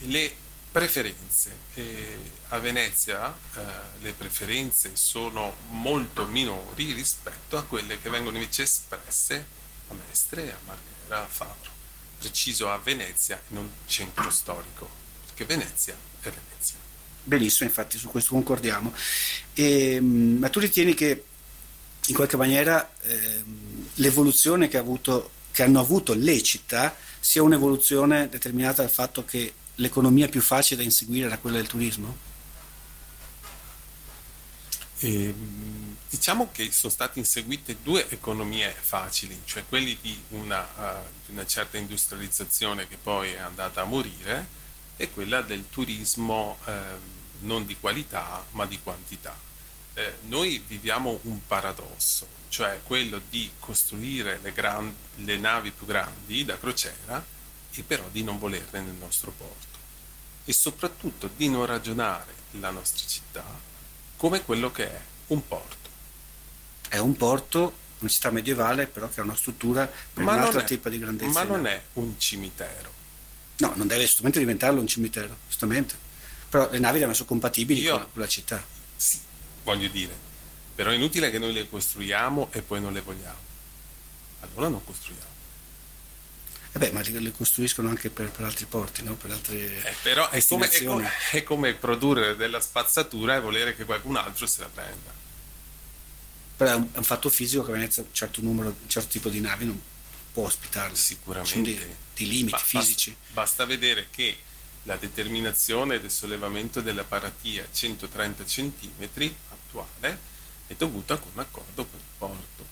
le preferenze. E a Venezia eh, le preferenze sono molto minori rispetto a quelle che vengono invece espresse a Mestre, a Marghera, a Faro. Preciso a Venezia, non centro storico, perché Venezia è Venezia. Benissimo, infatti su questo concordiamo. E, mh, ma tu ritieni che in qualche maniera ehm, l'evoluzione che, ha avuto, che hanno avuto le città sia un'evoluzione determinata dal fatto che l'economia più facile da inseguire era quella del turismo? E, mh, diciamo che sono state inseguite due economie facili, cioè quelli di una, eh, di una certa industrializzazione che poi è andata a morire e quella del turismo ehm, non di qualità ma di quantità. Eh, noi viviamo un paradosso, cioè quello di costruire le, gran- le navi più grandi da crociera e però di non volerle nel nostro porto e soprattutto di non ragionare la nostra città come quello che è un porto. È un porto, una città medievale, però che ha una struttura per Ma un altro è- tipo di grandezza. Ma non è un cimitero. No, non deve assolutamente diventarlo un cimitero, giustamente. Però le navi devono essere compatibili Io- con, con la città. Sì, voglio dire, però è inutile che noi le costruiamo e poi non le vogliamo. Allora non costruiamo. E beh, ma le, costruiscono anche per, per altri porti, no? per altre Eh, però è come, è, come, è come produrre della spazzatura e volere che qualcun altro se la prenda. Però è un, è un fatto fisico che Venezia un certo numero, un certo tipo di navi non può ospitarle. Sicuramente. Ci sono dei, dei limiti Ba- fisici. Basta, vedere che la determinazione del sollevamento della paratia a 130 cm attuale è dovuta con un accordo con il porto.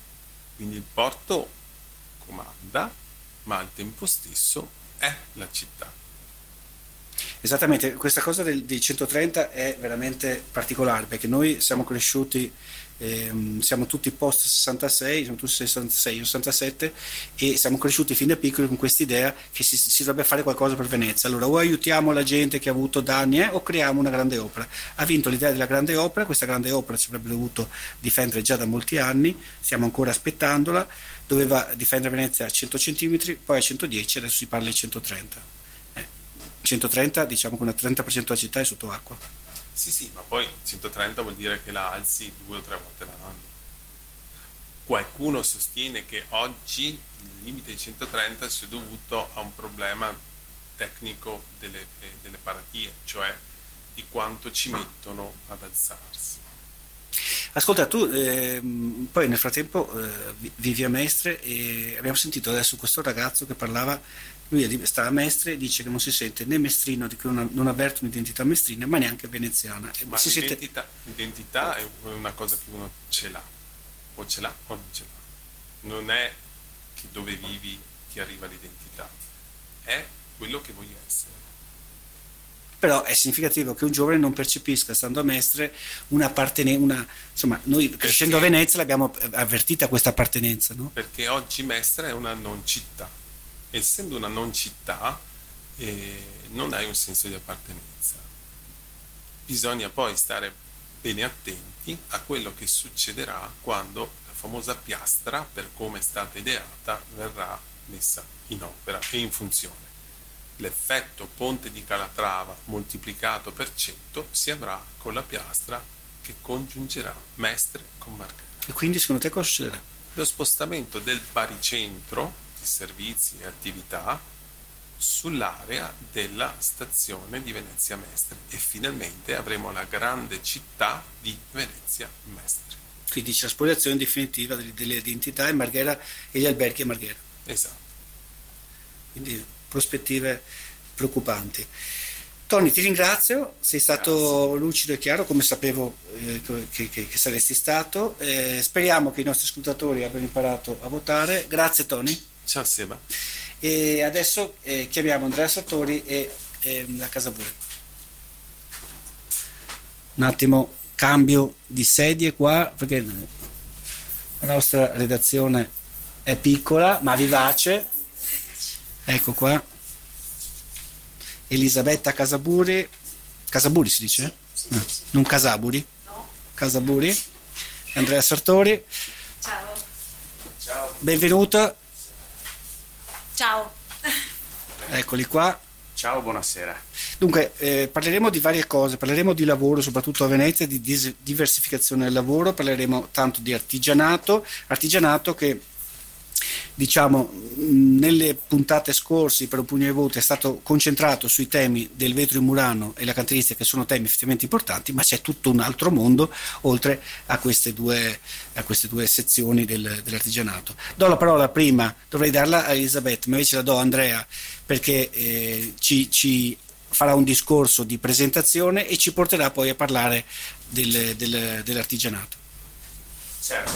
Quindi il porto comanda, ma al tempo stesso è la città. Esattamente, questa cosa del, dei 130 è veramente particolare perché noi siamo cresciuti ehm, siamo tutti post 66, siamo tutti 66, 67 e siamo cresciuti fin da piccoli con questa idea che si, si, dovrebbe fare qualcosa per Venezia. Allora o aiutiamo la gente che ha avuto danni eh, o creiamo una grande opera. Ha vinto l'idea della grande opera, questa grande opera ci avrebbe dovuto difendere già da molti anni, stiamo ancora aspettandola, doveva difendere Venezia a 100 cm, poi a 110, adesso si parla di 130. 130 diciamo che una 30% della città è sotto acqua. Sì, sì, ma poi 130 vuol dire che la alzi due o tre volte l'anno. Qualcuno sostiene che oggi il limite di 130 sia dovuto a un problema tecnico delle, eh, delle paratie, cioè di quanto ci mettono ad alzarsi. Ascolta, tu eh, poi nel frattempo eh, vivi a Mestre e abbiamo sentito adesso questo ragazzo che parlava lui sta a Mestre e dice che non si sente né mestrino, di cui non avverte un'identità mestrina, ma neanche veneziana. Ma si l'identità, sente... l'identità è una cosa che uno ce l'ha, o ce l'ha o non ce l'ha. Non è che dove vivi ti arriva l'identità, è quello che vuoi essere. Però è significativo che un giovane non percepisca, stando a Mestre, un'appartenenza, una, insomma, noi perché, crescendo a Venezia l'abbiamo avvertita questa appartenenza, no? Perché oggi Mestre è una non città essendo una non città, eh, non hai un senso di appartenenza. Bisogna poi stare bene attenti a quello che succederà quando la famosa piastra, per come è stata ideata, verrà messa in opera e in funzione. L'effetto ponte di Calatrava moltiplicato per 100 si avrà con la piastra che congiungerà Mestre con Margherita. E quindi secondo te cosa succederà? Lo spostamento del baricentro servizi e attività sull'area della stazione di Venezia Mestre e finalmente avremo la grande città di Venezia Mestre. Quindi c'è la spoliazione definitiva delle, identità e Marghera e gli alberghi a Marghera. Esatto. Quindi prospettive preoccupanti. Tony, ti ringrazio, sei stato Grazie. lucido e chiaro come sapevo eh, che, che, che, saresti stato. Eh, speriamo che i nostri ascoltatori abbiano imparato a votare. Grazie Tony. Ciao Seba. E adesso eh, chiamiamo Andrea Sartori e eh, la Casabure. Un attimo, cambio di sedie qua perché la nostra redazione è piccola ma vivace. Ecco qua. Elisabetta Casaburi. Casaburi si dice? Sì, sì, no, sì. Non Casaburi? No. Casaburi. Andrea Sartori. Ciao. Ciao. Benvenuta. Ciao. Eccoli qua. Ciao, buonasera. Dunque, eh, parleremo di varie cose, parleremo di lavoro, soprattutto a Venezia, di dis- diversificazione del lavoro, parleremo tanto di artigianato, artigianato che diciamo, nelle puntate scorse per un pugno di voti è stato concentrato sui temi del vetro in Murano e la cantieristica che sono temi effettivamente importanti, ma c'è tutto un altro mondo oltre a queste due, a queste due sezioni del, dell'artigianato. Do la parola prima, dovrei darla a Elisabetta, ma invece la do a Andrea perché eh, ci, ci farà un discorso di presentazione e ci porterà poi a parlare del, del, dell'artigianato. Certo,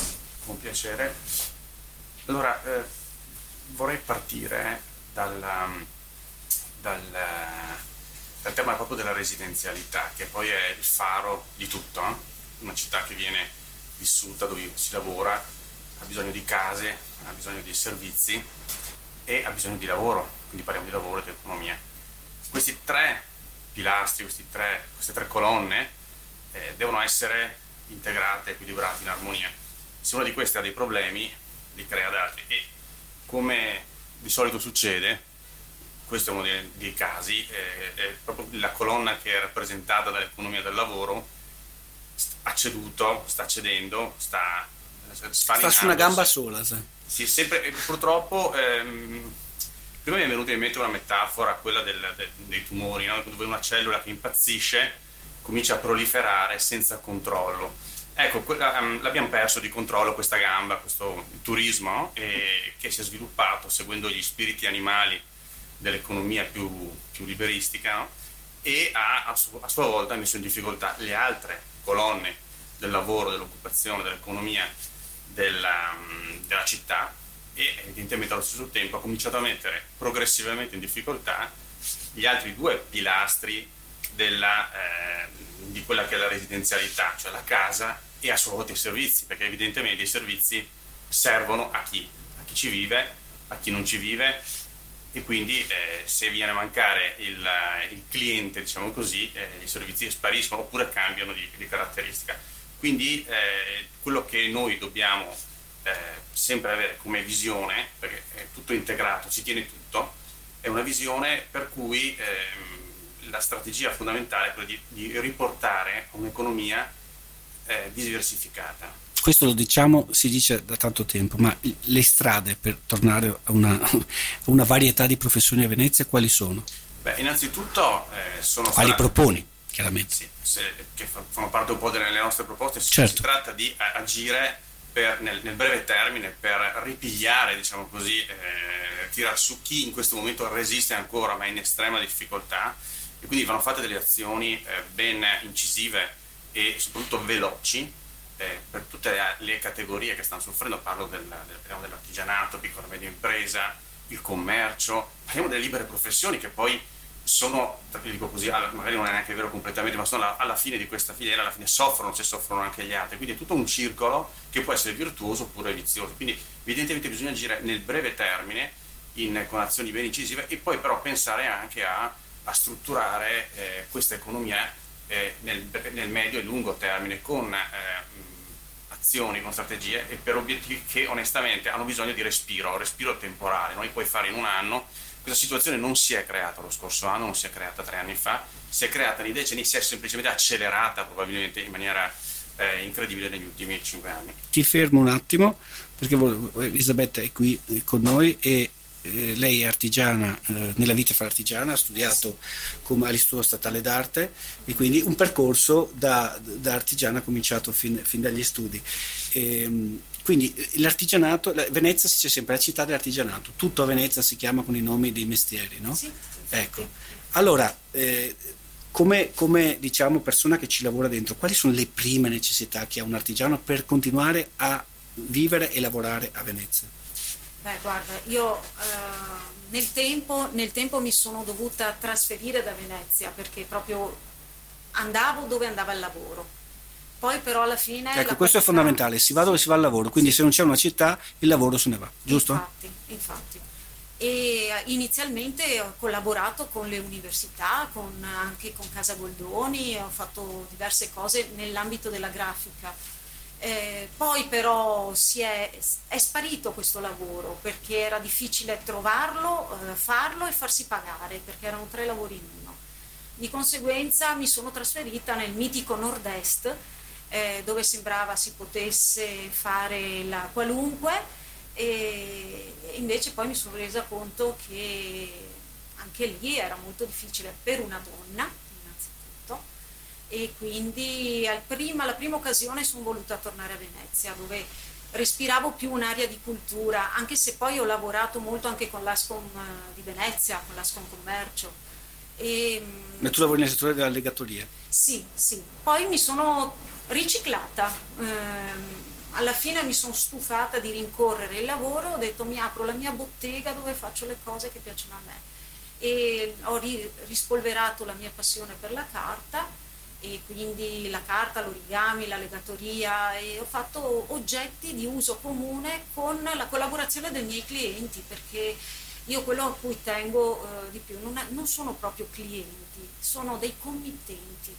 con piacere. Allora, eh, vorrei partire dal, um, dal, dal, tema proprio della residenzialità, che poi è il faro di tutto. Eh? Una città che viene vissuta, dove si lavora, ha bisogno di case, ha bisogno di servizi e ha bisogno di lavoro, quindi parliamo di lavoro e di economia. Questi tre pilastri, tre, queste tre colonne eh, devono essere integrate, equilibrate in armonia. Se una di queste ha dei problemi, li crea ad altri. E come di solito succede, questo è uno dei, dei casi, eh, è proprio la colonna che è rappresentata dall'economia del lavoro ha ceduto, sta cedendo, sta Sta su una gamba sola, sai. Sì, sempre, purtroppo ehm, prima mi è venuta in mente una metafora, quella del, del, dei tumori, no? dove una cellula che impazzisce comincia a proliferare senza controllo Ecco, um, l'abbiamo perso di controllo questa gamba, questo turismo eh, che si è sviluppato seguendo gli spiriti animali dell'economia più, più liberistica no? e ha a, su, a, sua volta messo in difficoltà le altre colonne del lavoro, dell'occupazione, dell'economia della, della città e evidentemente allo stesso tempo ha cominciato a mettere progressivamente in difficoltà gli altri due pilastri della, eh, di quella che è la residenzialità, cioè la casa e a sua volta i servizi, perché evidentemente i servizi servono a chi? A chi ci vive, a chi non ci vive e quindi eh, se viene a mancare il, il cliente, diciamo così, eh, i servizi spariscono oppure cambiano di, di caratteristica. Quindi eh, quello che noi dobbiamo eh, sempre avere come visione, perché è tutto integrato, si tiene tutto, è una visione per cui ehm, la strategia fondamentale è quella di, di riportare un'economia eh, diversificata. Questo lo diciamo, si dice da tanto tempo, ma le strade per tornare a una, una varietà di professioni a Venezia quali sono? Beh, innanzitutto eh, sono... Quali state... proponi, chiaramente? Sì, se, che fanno parte un po' delle nostre proposte. Certo. Si tratta di agire per, nel, nel, breve termine per ripigliare, diciamo così, eh, tirar su chi in questo momento resiste ancora ma è in estrema difficoltà e quindi vanno fatte delle azioni eh, ben incisive e soprattutto veloci eh, per tutte le categorie che stanno soffrendo, parlo del, del, dell'artigianato, piccola e media impresa, il commercio, parliamo delle libere professioni che poi sono, dico così, magari non è neanche vero completamente, ma sono alla, fine di questa filiera, alla fine soffrono se soffrono anche gli altri, quindi è tutto un circolo che può essere virtuoso oppure vizioso, quindi evidentemente bisogna agire nel breve termine in, con azioni ben incisive e poi però pensare anche a, a strutturare eh, questa economia eh, nel, nel, medio e lungo termine con eh, azioni, con strategie e per obiettivi che onestamente hanno bisogno di respiro, respiro temporale, non li puoi fare in un anno questa situazione non si è creata lo scorso anno, non si è creata tre anni fa, si è creata nei decenni, si è semplicemente accelerata probabilmente in maniera eh, incredibile negli ultimi cinque anni. Ti fermo un attimo perché Elisabetta è qui con noi e eh, lei è artigiana, eh, nella vita fa artigiana, ha studiato come all'Istituto Statale d'Arte e quindi un percorso da, da artigiana ha cominciato fin, fin dagli studi. E, ehm, quindi eh, l'artigianato, Venezia si dice sempre la città dell'artigianato, tutto a Venezia si chiama con i nomi dei mestieri, no? Sì. Ecco, allora, eh, come, come, diciamo persona che ci lavora dentro, quali sono le prime necessità che ha un artigiano per continuare a vivere e lavorare a Venezia? Beh, guarda, io eh, nel, tempo, nel tempo mi sono dovuta trasferire da Venezia perché proprio andavo dove andava il lavoro poi però alla fine... Ecco, questo è fondamentale, si va dove si va al lavoro, quindi se non c'è una città il lavoro se ne va, giusto? Infatti, infatti. E inizialmente ho collaborato con le università, con, anche con Casa Goldoni, ho fatto diverse cose nell'ambito della grafica. Eh, poi però è, è, sparito questo lavoro perché era difficile trovarlo, eh, farlo e farsi pagare perché erano tre lavori in uno. Di conseguenza mi sono trasferita nel mitico nord-est eh, dove sembrava si potesse fare la qualunque e invece poi mi sono resa conto che anche lì era molto difficile per una donna e quindi al prima, alla prima occasione sono voluta tornare a Venezia dove respiravo più un'area di cultura anche se poi ho lavorato molto anche con l'Ascom eh, di Venezia, con l'Ascom Commercio e, Ma tu lavori nel settore della legatoria? Sì, sì. Poi mi sono riciclata. Eh, alla fine mi sono stufata di rincorrere il lavoro, ho detto mi apro la mia bottega dove faccio le cose che piacciono a me e ho ri- rispolverato la mia passione per la carta e quindi la carta, l'origami, la legatoria e ho fatto oggetti di uso comune con la collaborazione dei miei clienti perché io quello a cui tengo eh, di più non, è, non sono proprio clienti, sono dei committenti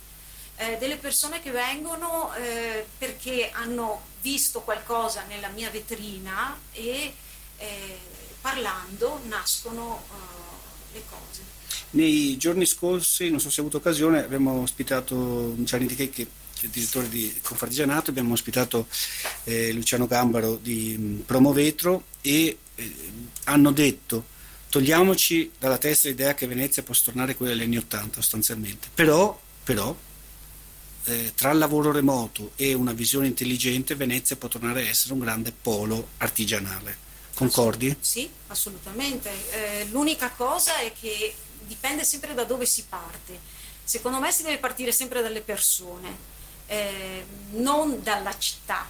eh, delle persone che vengono eh, perché hanno visto qualcosa nella mia vetrina e eh, parlando nascono eh, le cose. Nei giorni scorsi, non so se hai avuto occasione, abbiamo ospitato Gianni Di è direttore di Confartigianato, abbiamo ospitato eh, Luciano Gambaro di mm, Promovetro e eh, hanno detto togliamoci dalla testa l'idea che Venezia possa tornare quella degli anni Ottanta sostanzialmente, però, però eh, tra il lavoro remoto e una visione intelligente Venezia può tornare a essere un grande polo artigianale. Concordi? Sì, assolutamente. Eh, l'unica cosa è che dipende sempre da dove si parte. Secondo me si deve partire sempre dalle persone, eh, non dalla città.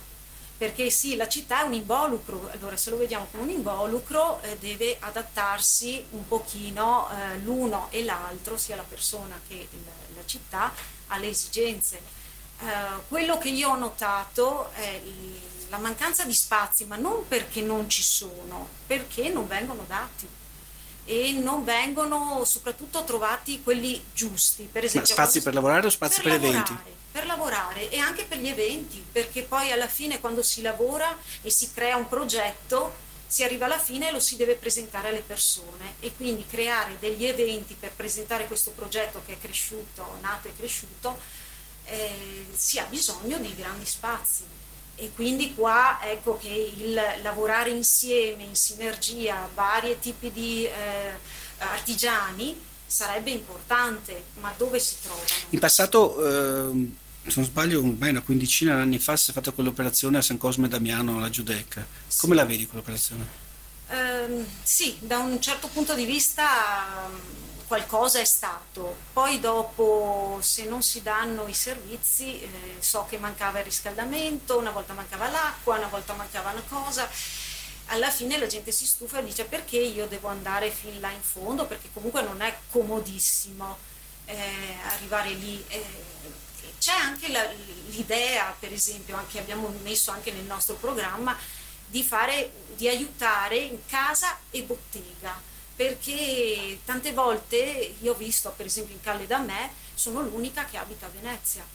Perché sì, la città è un involucro, allora se lo vediamo come un involucro eh, deve adattarsi un pochino eh, l'uno e l'altro, sia la persona che il, la città, alle esigenze. Eh, quello che io ho notato è la mancanza di spazi, ma non perché non ci sono, perché non vengono dati e non vengono soprattutto trovati quelli giusti. Per esempio, ma spazi per lavorare o spazi per, per eventi? Per lavorare e anche per gli eventi, perché poi alla fine quando si lavora e si crea un progetto si arriva alla fine e lo si deve presentare alle persone e quindi creare degli eventi per presentare questo progetto che è cresciuto, nato e cresciuto, eh, si ha bisogno di grandi spazi e quindi qua ecco che il lavorare insieme, in sinergia, vari tipi di eh, artigiani sarebbe importante, ma dove si trovano? In passato, eh, se non sbaglio, ormai una quindicina di anni fa si è fatta quell'operazione a San Cosme e Damiano alla Giudecca. Come sì. la vedi quell'operazione? Eh, sì, da un certo punto di vista qualcosa è stato. Poi dopo, se non si danno i servizi, eh, so che mancava il riscaldamento, una volta mancava l'acqua, una volta mancava una cosa. Alla fine la gente si stufa e dice perché io devo andare fin là in fondo, perché comunque non è comodissimo eh, arrivare lì. Eh, c'è anche la, l'idea, per esempio, che abbiamo messo anche nel nostro programma, di, fare, di aiutare in casa e bottega perché tante volte io ho visto, per esempio in Calle da me, sono l'unica che abita a Venezia.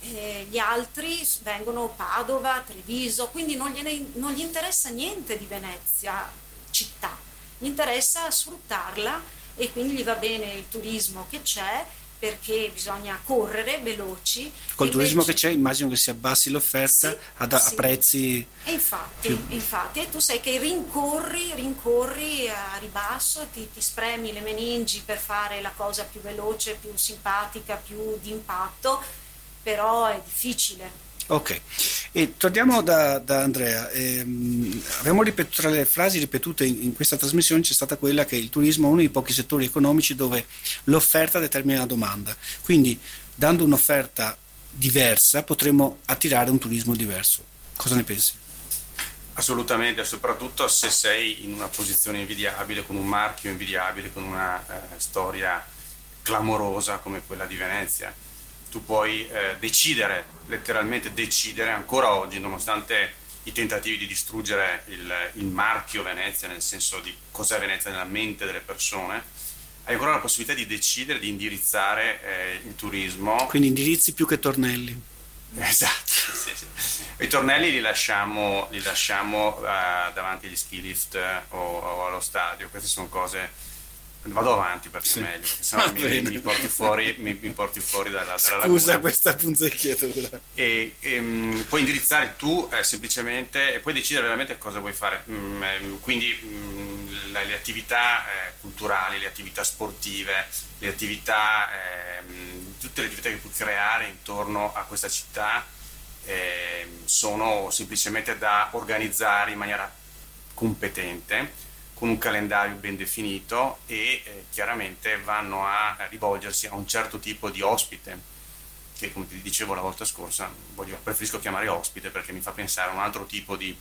Eh, gli altri vengono Padova, Treviso, quindi non, gliene, non gli interessa niente di Venezia città, gli interessa sfruttarla e quindi gli va bene il turismo che c'è perché bisogna correre veloci. Col turismo che c'è immagino che si abbassi l'offerta sì, a, sì. a, prezzi... E infatti, più... infatti, tu sai che rincorri, rincorri a ribasso, ti, ti spremi le meningi per fare la cosa più veloce, più simpatica, più d'impatto, però è difficile. Ok, e torniamo da, da Andrea. Ehm, ripetuto, tra le frasi ripetute in, in, questa trasmissione c'è stata quella che il turismo è uno dei pochi settori economici dove l'offerta determina la domanda. Quindi, dando un'offerta diversa, potremo attirare un turismo diverso. Cosa ne pensi? Assolutamente, soprattutto se sei in una posizione invidiabile, con un marchio invidiabile, con una eh, storia clamorosa come quella di Venezia tu puoi eh, decidere, letteralmente decidere ancora oggi, nonostante i tentativi di distruggere il, il, marchio Venezia, nel senso di cos'è Venezia nella mente delle persone, hai ancora la possibilità di decidere, di indirizzare eh, il turismo. Quindi indirizzi più che tornelli. Esatto, [LAUGHS] sì, sì. i tornelli li lasciamo, li lasciamo uh, davanti agli ski lift o, o allo stadio, queste sono cose Vado avanti perché sì. è meglio, perché sennò mi, mi, porti fuori, mi, mi porti fuori dalla, dalla Scusa laguna. questa punzecchiatura. E, e um, puoi indirizzare tu eh, semplicemente e puoi decidere veramente cosa vuoi fare. Mm, quindi mm, le, le, attività eh, culturali, le attività sportive, le attività, eh, tutte le attività che puoi creare intorno a questa città ehm, sono semplicemente da organizzare in maniera competente con un calendario ben definito e eh, chiaramente vanno a rivolgersi a un certo tipo di ospite che come ti dicevo la volta scorsa voglio, preferisco chiamare ospite perché mi fa pensare a un altro tipo di,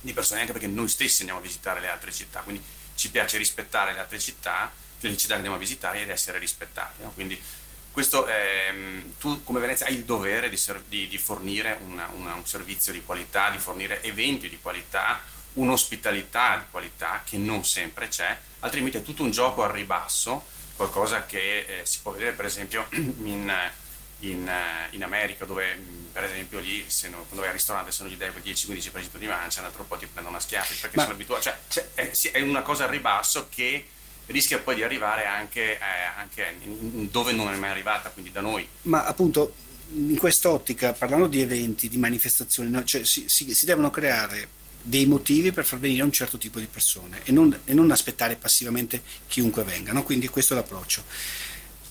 di, persone anche perché noi stessi andiamo a visitare le altre città quindi ci piace rispettare le altre città le città che andiamo a visitare ed essere rispettati no? quindi questo è, tu come Venezia hai il dovere di, di, di fornire una, una, un servizio di qualità di fornire eventi di qualità un'ospitalità di qualità che non sempre c'è, altrimenti è tutto un gioco al ribasso, qualcosa che eh, si può vedere per esempio [CLEARS THROAT] in, in, eh, in America dove mm, per esempio lì se no, quando vai al ristorante se non gli dai quel 10-15% di mancia un altro po' ti prendono una schiaffa perché Ma... sono abituati, cioè, cioè è, è, una cosa al ribasso che rischia poi di arrivare anche, eh, anche dove non è mai arrivata, quindi da noi. Ma appunto in quest'ottica, parlando di eventi, di manifestazioni, no? cioè, si, si, si devono creare dei motivi per far venire un certo tipo di persone e non, e non aspettare passivamente chiunque venga. No? Quindi questo è l'approccio.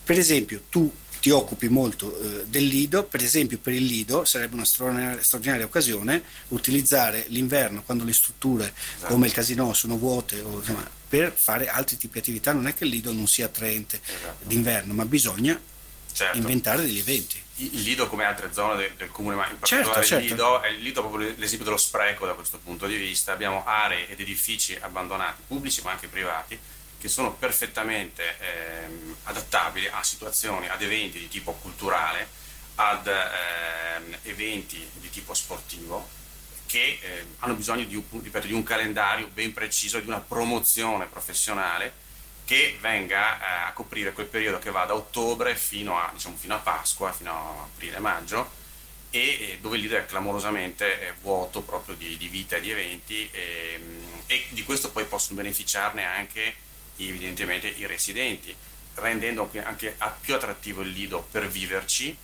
Per esempio, tu ti occupi molto eh, del lido, per esempio per il lido sarebbe una straordinaria, straordinaria occasione utilizzare l'inverno quando le strutture esatto. come il casino sono vuote o, insomma, per fare altri tipi di attività. Non è che il lido non sia attraente esatto. d'inverno, ma bisogna certo. inventare degli eventi il Lido come altre zone del, del comune, ma in certo, particolare certo, certo. il, Lido, è il Lido proprio l'esempio dello spreco da questo punto di vista. Abbiamo aree ed edifici abbandonati, pubblici ma anche privati, che sono perfettamente ehm, adattabili a situazioni, ad eventi di tipo culturale, ad ehm, eventi di tipo sportivo che eh, hanno bisogno di un, ripeto, di un, calendario ben preciso, di una promozione professionale che venga eh, a coprire quel periodo che va da ottobre fino a, diciamo, fino a Pasqua, fino a aprile-maggio, e, e, dove lì è clamorosamente è vuoto proprio di, di, vita e di eventi e, e di questo poi possono beneficiarne anche evidentemente i residenti, rendendo anche più attrattivo il lido per viverci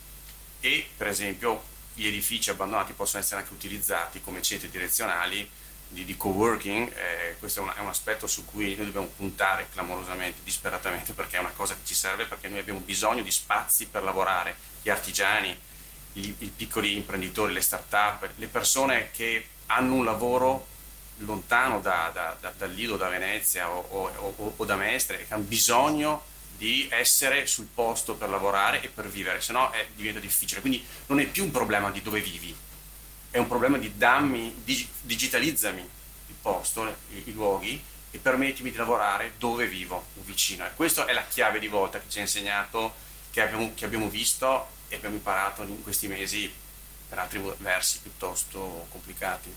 e per esempio gli edifici abbandonati possono essere anche utilizzati come centri direzionali di, di co-working, eh, questo è un, è un, aspetto su cui noi dobbiamo puntare clamorosamente, disperatamente, [LAUGHS] perché è una cosa che ci serve, perché noi abbiamo bisogno di spazi per lavorare, gli artigiani, i, i piccoli imprenditori, le start-up, le persone che hanno un lavoro lontano da, da, da, dal Lido, da Venezia o, o, o, o da Mestre, e che hanno bisogno di essere sul posto per lavorare e per vivere, se no eh, diventa difficile. Quindi non è più un problema di dove vivi, è un problema di dammi, dig, digitalizzami il posto, i, i, luoghi e permettimi di lavorare dove vivo, vicino. E questa è la chiave di volta che ci ha insegnato, che abbiamo, che abbiamo visto e abbiamo imparato in questi mesi per altri versi piuttosto complicati.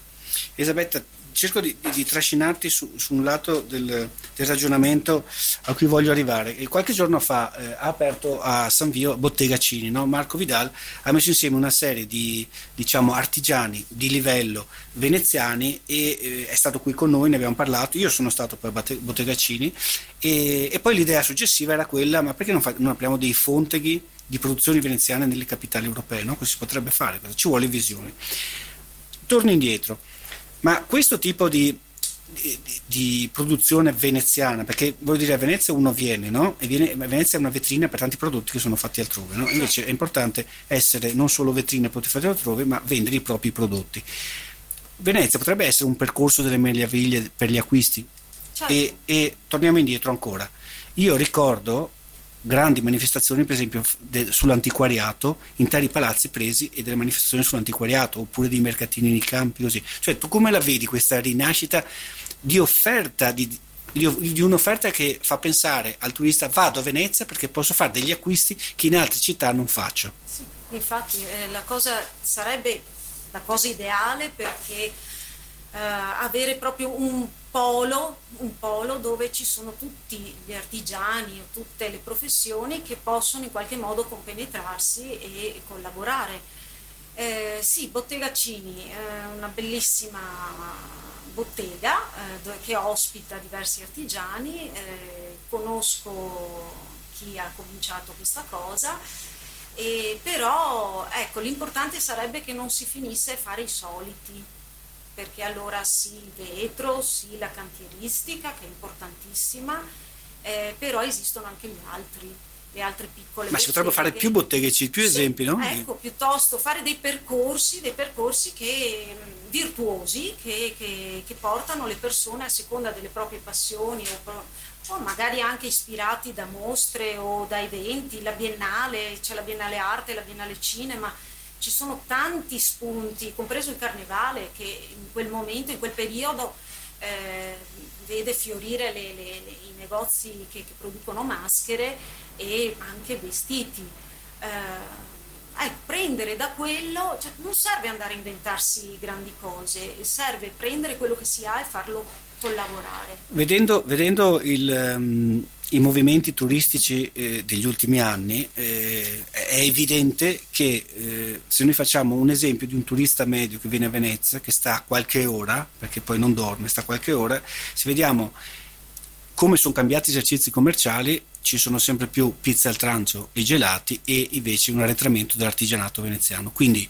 Elisabetta, cerco di, di, di trascinarti su, su, un lato del, del, ragionamento a cui voglio arrivare. E qualche giorno fa eh, ha aperto a San Vio Bottega Cini, no? Marco Vidal ha messo insieme una serie di diciamo, artigiani di livello veneziani e eh, è stato qui con noi, ne abbiamo parlato, io sono stato per Bottega Cini e, e poi l'idea successiva era quella, ma perché non, fa, non apriamo dei fonteghi di produzioni veneziane nelle capitali europee? No? Cosa si potrebbe fare? Ci vuole visione. Torno indietro ma questo tipo di, di, di, produzione veneziana, perché voglio dire a Venezia uno viene, no? E viene, Venezia è una vetrina per tanti prodotti che sono fatti altrove, no? Invece è importante essere non solo vetrina per fatti altrove, ma vendere i propri prodotti. Venezia potrebbe essere un percorso delle meraviglie per gli acquisti. Certo. E, e torniamo indietro ancora. Io ricordo grandi manifestazioni, per esempio de, sull'antiquariato, interi palazzi presi e delle manifestazioni sull'antiquariato, oppure dei mercatini nei campi, così. Cioè, tu come la vedi questa rinascita di offerta, di, di, di un'offerta che fa pensare al turista vado a Venezia perché posso fare degli acquisti che in altre città non faccio? Sì, infatti eh, la cosa sarebbe la cosa ideale perché eh, avere proprio un polo, un polo dove ci sono tutti gli artigiani o tutte le professioni che possono in qualche modo compenetrarsi e collaborare. Eh, sì, Bottega Cini, eh, una bellissima bottega eh, che ospita diversi artigiani, eh, conosco chi ha cominciato questa cosa, però ecco, l'importante sarebbe che non si finisse a fare i soliti, perché allora sì il vetro, sì la cantieristica che è importantissima, eh, però esistono anche gli altri, le altre piccole Ma si potrebbero fare più botteghe, più sì, esempi, no? Ecco, piuttosto fare dei percorsi, dei percorsi che, virtuosi che, che, che, portano le persone a seconda delle proprie passioni o, o, magari anche ispirati da mostre o da eventi, la Biennale, c'è la Biennale Arte, la Biennale Cinema, ci sono tanti spunti, compreso il carnevale, che in quel momento, in quel periodo, eh, vede fiorire le, le, i negozi che, che, producono maschere e anche vestiti. Eh, eh, prendere da quello, cioè, non serve andare a inventarsi grandi cose, serve prendere quello che si ha e farlo collaborare. Vedendo, vedendo il, um, i movimenti turistici eh, degli ultimi anni, eh, è evidente che eh, se noi facciamo un esempio di un turista medio che viene a Venezia, che sta qualche ora, perché poi non dorme, sta qualche ora, se vediamo come sono cambiati gli esercizi commerciali, ci sono sempre più pizze al trancio e gelati e invece un arretramento dell'artigianato veneziano. Quindi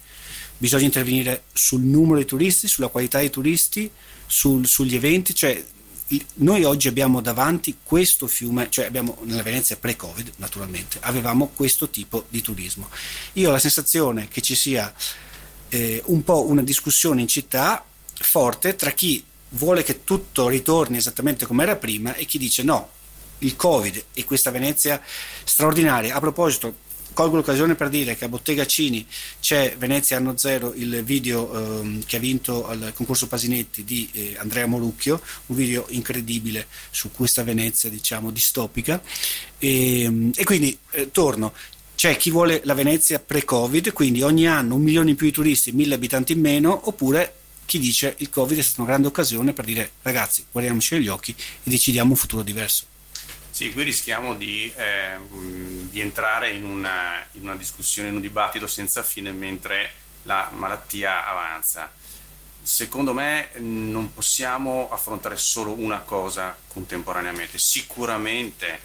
bisogna intervenire sul numero di turisti, sulla qualità dei turisti, sul, sugli eventi, cioè noi oggi abbiamo davanti questo fiume, cioè abbiamo nella Venezia pre-Covid naturalmente, avevamo questo tipo di turismo. Io ho la sensazione che ci sia eh, un po' una discussione in città forte tra chi vuole che tutto ritorni esattamente come era prima e chi dice no, il Covid e questa Venezia straordinaria. A proposito, colgo l'occasione per dire che a Bottega Cini c'è Venezia anno zero il video ehm, che ha vinto al concorso Pasinetti di eh, Andrea Morucchio, un video incredibile su questa Venezia diciamo distopica e, e quindi eh, torno C'è chi vuole la Venezia pre-Covid, quindi ogni anno un milione in più di turisti, mille abitanti in meno, oppure chi dice il Covid è stata una grande occasione per dire ragazzi, guardiamoci negli occhi e decidiamo un futuro diverso. Sì, qui rischiamo di, eh, di entrare in una, in una, discussione, in un dibattito senza fine mentre la malattia avanza. Secondo me non possiamo affrontare solo una cosa contemporaneamente. Sicuramente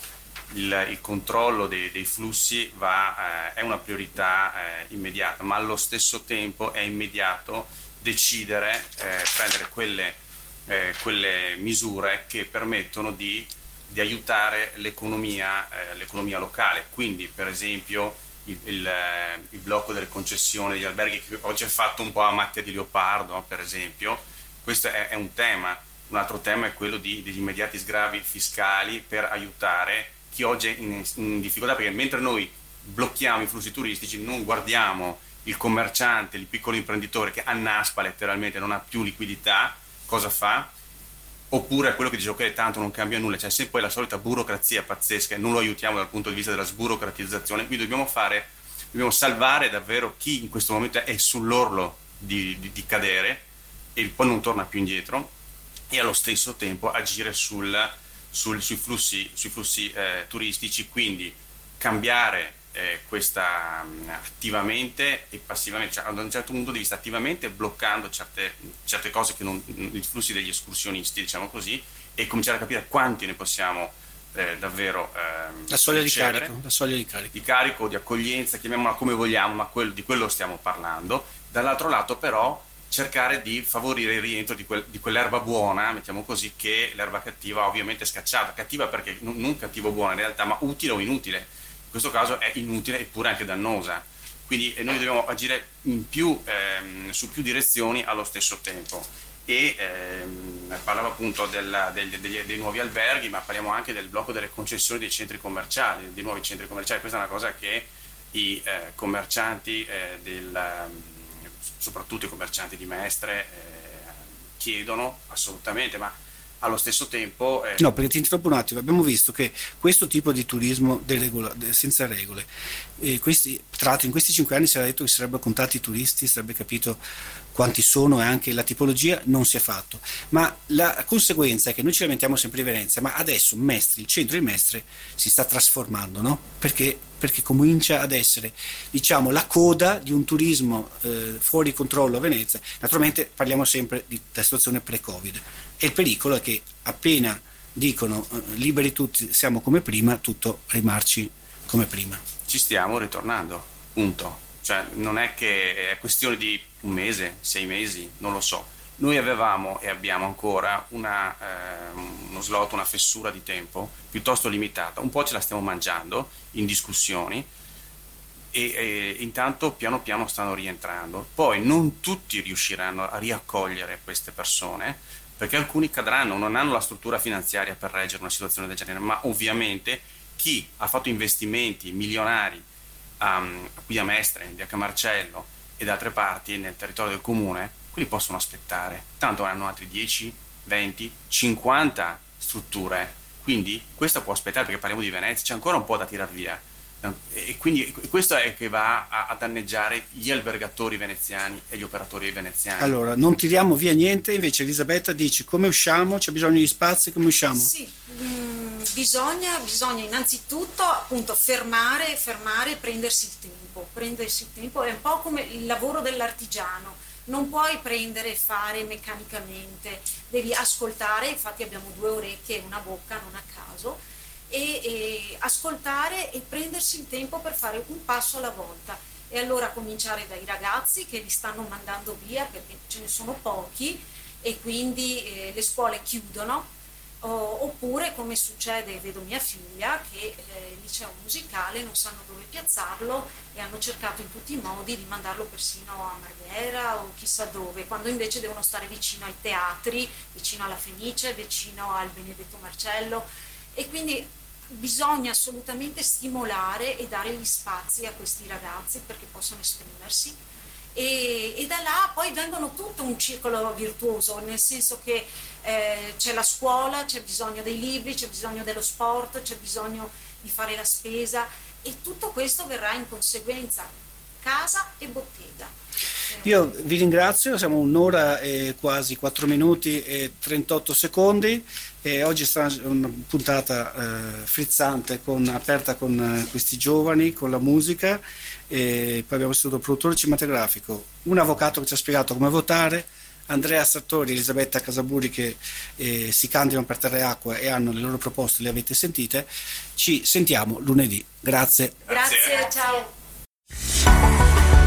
il, il controllo dei, dei flussi va, eh, è una priorità eh, immediata, ma allo stesso tempo è immediato decidere, eh, prendere quelle, eh, quelle misure che permettono di di aiutare l'economia, eh, l'economia locale. Quindi, per esempio, il, il, eh, il, blocco delle concessioni degli alberghi che oggi è fatto un po' a macchia di leopardo, per esempio, questo è, è un tema. Un altro tema è quello di, degli immediati sgravi fiscali per aiutare chi oggi è in, in difficoltà, perché mentre noi blocchiamo i flussi turistici non guardiamo il commerciante, il piccolo imprenditore che annaspa letteralmente, non ha più liquidità, cosa fa? Oppure a quello che dice ok tanto non cambia nulla, c'è sempre la solita burocrazia pazzesca e non lo aiutiamo dal punto di vista della sburocratizzazione, quindi dobbiamo fare, dobbiamo salvare davvero chi in questo momento è sull'orlo di, di, di cadere e poi non torna più indietro e allo stesso tempo agire sul, sul, sui flussi, sui flussi eh, turistici, quindi cambiare eh, questa mh, attivamente e passivamente, cioè, da un certo punto di vista attivamente bloccando certe, certe cose che non, i flussi degli escursionisti, diciamo così, e cominciare a capire quanti ne possiamo eh, davvero ehm, la, soglia carico, la soglia di carico, di carico, di accoglienza, chiamiamola come vogliamo, ma quello, di quello stiamo parlando. Dall'altro lato però cercare di favorire il rientro di, quel, di, quell'erba buona, mettiamo così, che l'erba cattiva ovviamente scacciata. Cattiva perché non, non cattivo buona in realtà, ma utile o inutile in questo caso è inutile eppure anche dannosa. Quindi eh, noi dobbiamo agire più, ehm, su più direzioni allo stesso tempo. E ehm, parlavo appunto della, degli, degli, dei nuovi alberghi, ma parliamo anche del blocco delle concessioni dei centri commerciali, dei nuovi centri commerciali. Questa è una cosa che i eh, commercianti, eh, del, soprattutto i commercianti di Mestre, eh, chiedono assolutamente, ma allo stesso tempo... Eh... No, perché ti interrompo un attimo, abbiamo visto che questo tipo di turismo deregola, senza regole, eh, questi, tra l'altro in questi cinque anni si era detto che sarebbero contati i turisti, sarebbe capito quanti sono e anche la tipologia, non si è fatto. Ma la conseguenza è che noi ci lamentiamo sempre di Venezia, ma adesso Mestre, il centro di Mestre si sta trasformando, no? Perché, perché comincia ad essere, diciamo, la coda di un turismo eh, fuori controllo a Venezia. Naturalmente parliamo sempre di situazione pre-Covid e il pericolo è che appena dicono eh, liberi tutti, siamo come prima, tutto rimarci come prima. Ci stiamo ritornando, punto. Cioè, non è che è questione di un mese, sei mesi, non lo so. Noi avevamo e abbiamo ancora una, eh, uno slot, una fessura di tempo piuttosto limitata. Un po' ce la stiamo mangiando in discussioni e, e intanto piano piano stanno rientrando. Poi non tutti riusciranno a riaccogliere queste persone perché alcuni cadranno, non hanno la struttura finanziaria per reggere una situazione del genere, ma ovviamente chi ha fatto investimenti milionari um, qui a Mestre, a Camarcello e da altre parti nel territorio del comune, quelli possono aspettare, tanto hanno altri 10, 20, 50 strutture, quindi questa può aspettare perché parliamo di Venezia, c'è ancora un po' da tirar via e quindi questo è che va a, a, danneggiare gli albergatori veneziani e gli operatori veneziani. Allora, non tiriamo via niente, invece Elisabetta dice come usciamo, c'è bisogno di spazi, come usciamo? Sì, mh, mm, bisogna, bisogna, innanzitutto appunto fermare, fermare e prendersi il tempo. Prendersi il tempo è un po' come il lavoro dell'artigiano. Non puoi prendere e fare meccanicamente, devi ascoltare, infatti abbiamo due orecchie e una bocca, non a caso, e, e ascoltare e prendersi il tempo per fare un passo alla volta. E allora cominciare dai ragazzi che li stanno mandando via perché ce ne sono pochi e quindi eh, le scuole chiudono, o, oppure come succede, vedo mia figlia, che eh, il liceo musicale non sanno dove piazzarlo e hanno cercato in tutti i modi di mandarlo persino a Marghera o chissà dove, quando invece devono stare vicino ai teatri, vicino alla Fenice, vicino al Benedetto Marcello. E quindi bisogna assolutamente stimolare e dare gli spazi a questi ragazzi perché possano esprimersi. E, e, da là poi vengono tutto un circolo virtuoso, nel senso che eh, c'è la scuola, c'è bisogno dei libri, c'è bisogno dello sport, c'è bisogno di fare la spesa e tutto questo verrà in conseguenza casa e bottega. Io vi ringrazio, siamo un'ora e quasi 4 minuti e 38 secondi e oggi è una puntata eh, frizzante, con, aperta con eh, questi giovani, con la musica e poi abbiamo avuto il produttore cinematografico, un avvocato che ci ha spiegato come votare, Andrea Sartori e Elisabetta Casaburi che eh, si candidano per Terre Acqua e hanno le loro proposte, le avete sentite. Ci sentiamo lunedì. Grazie. Grazie, Grazie. ciao.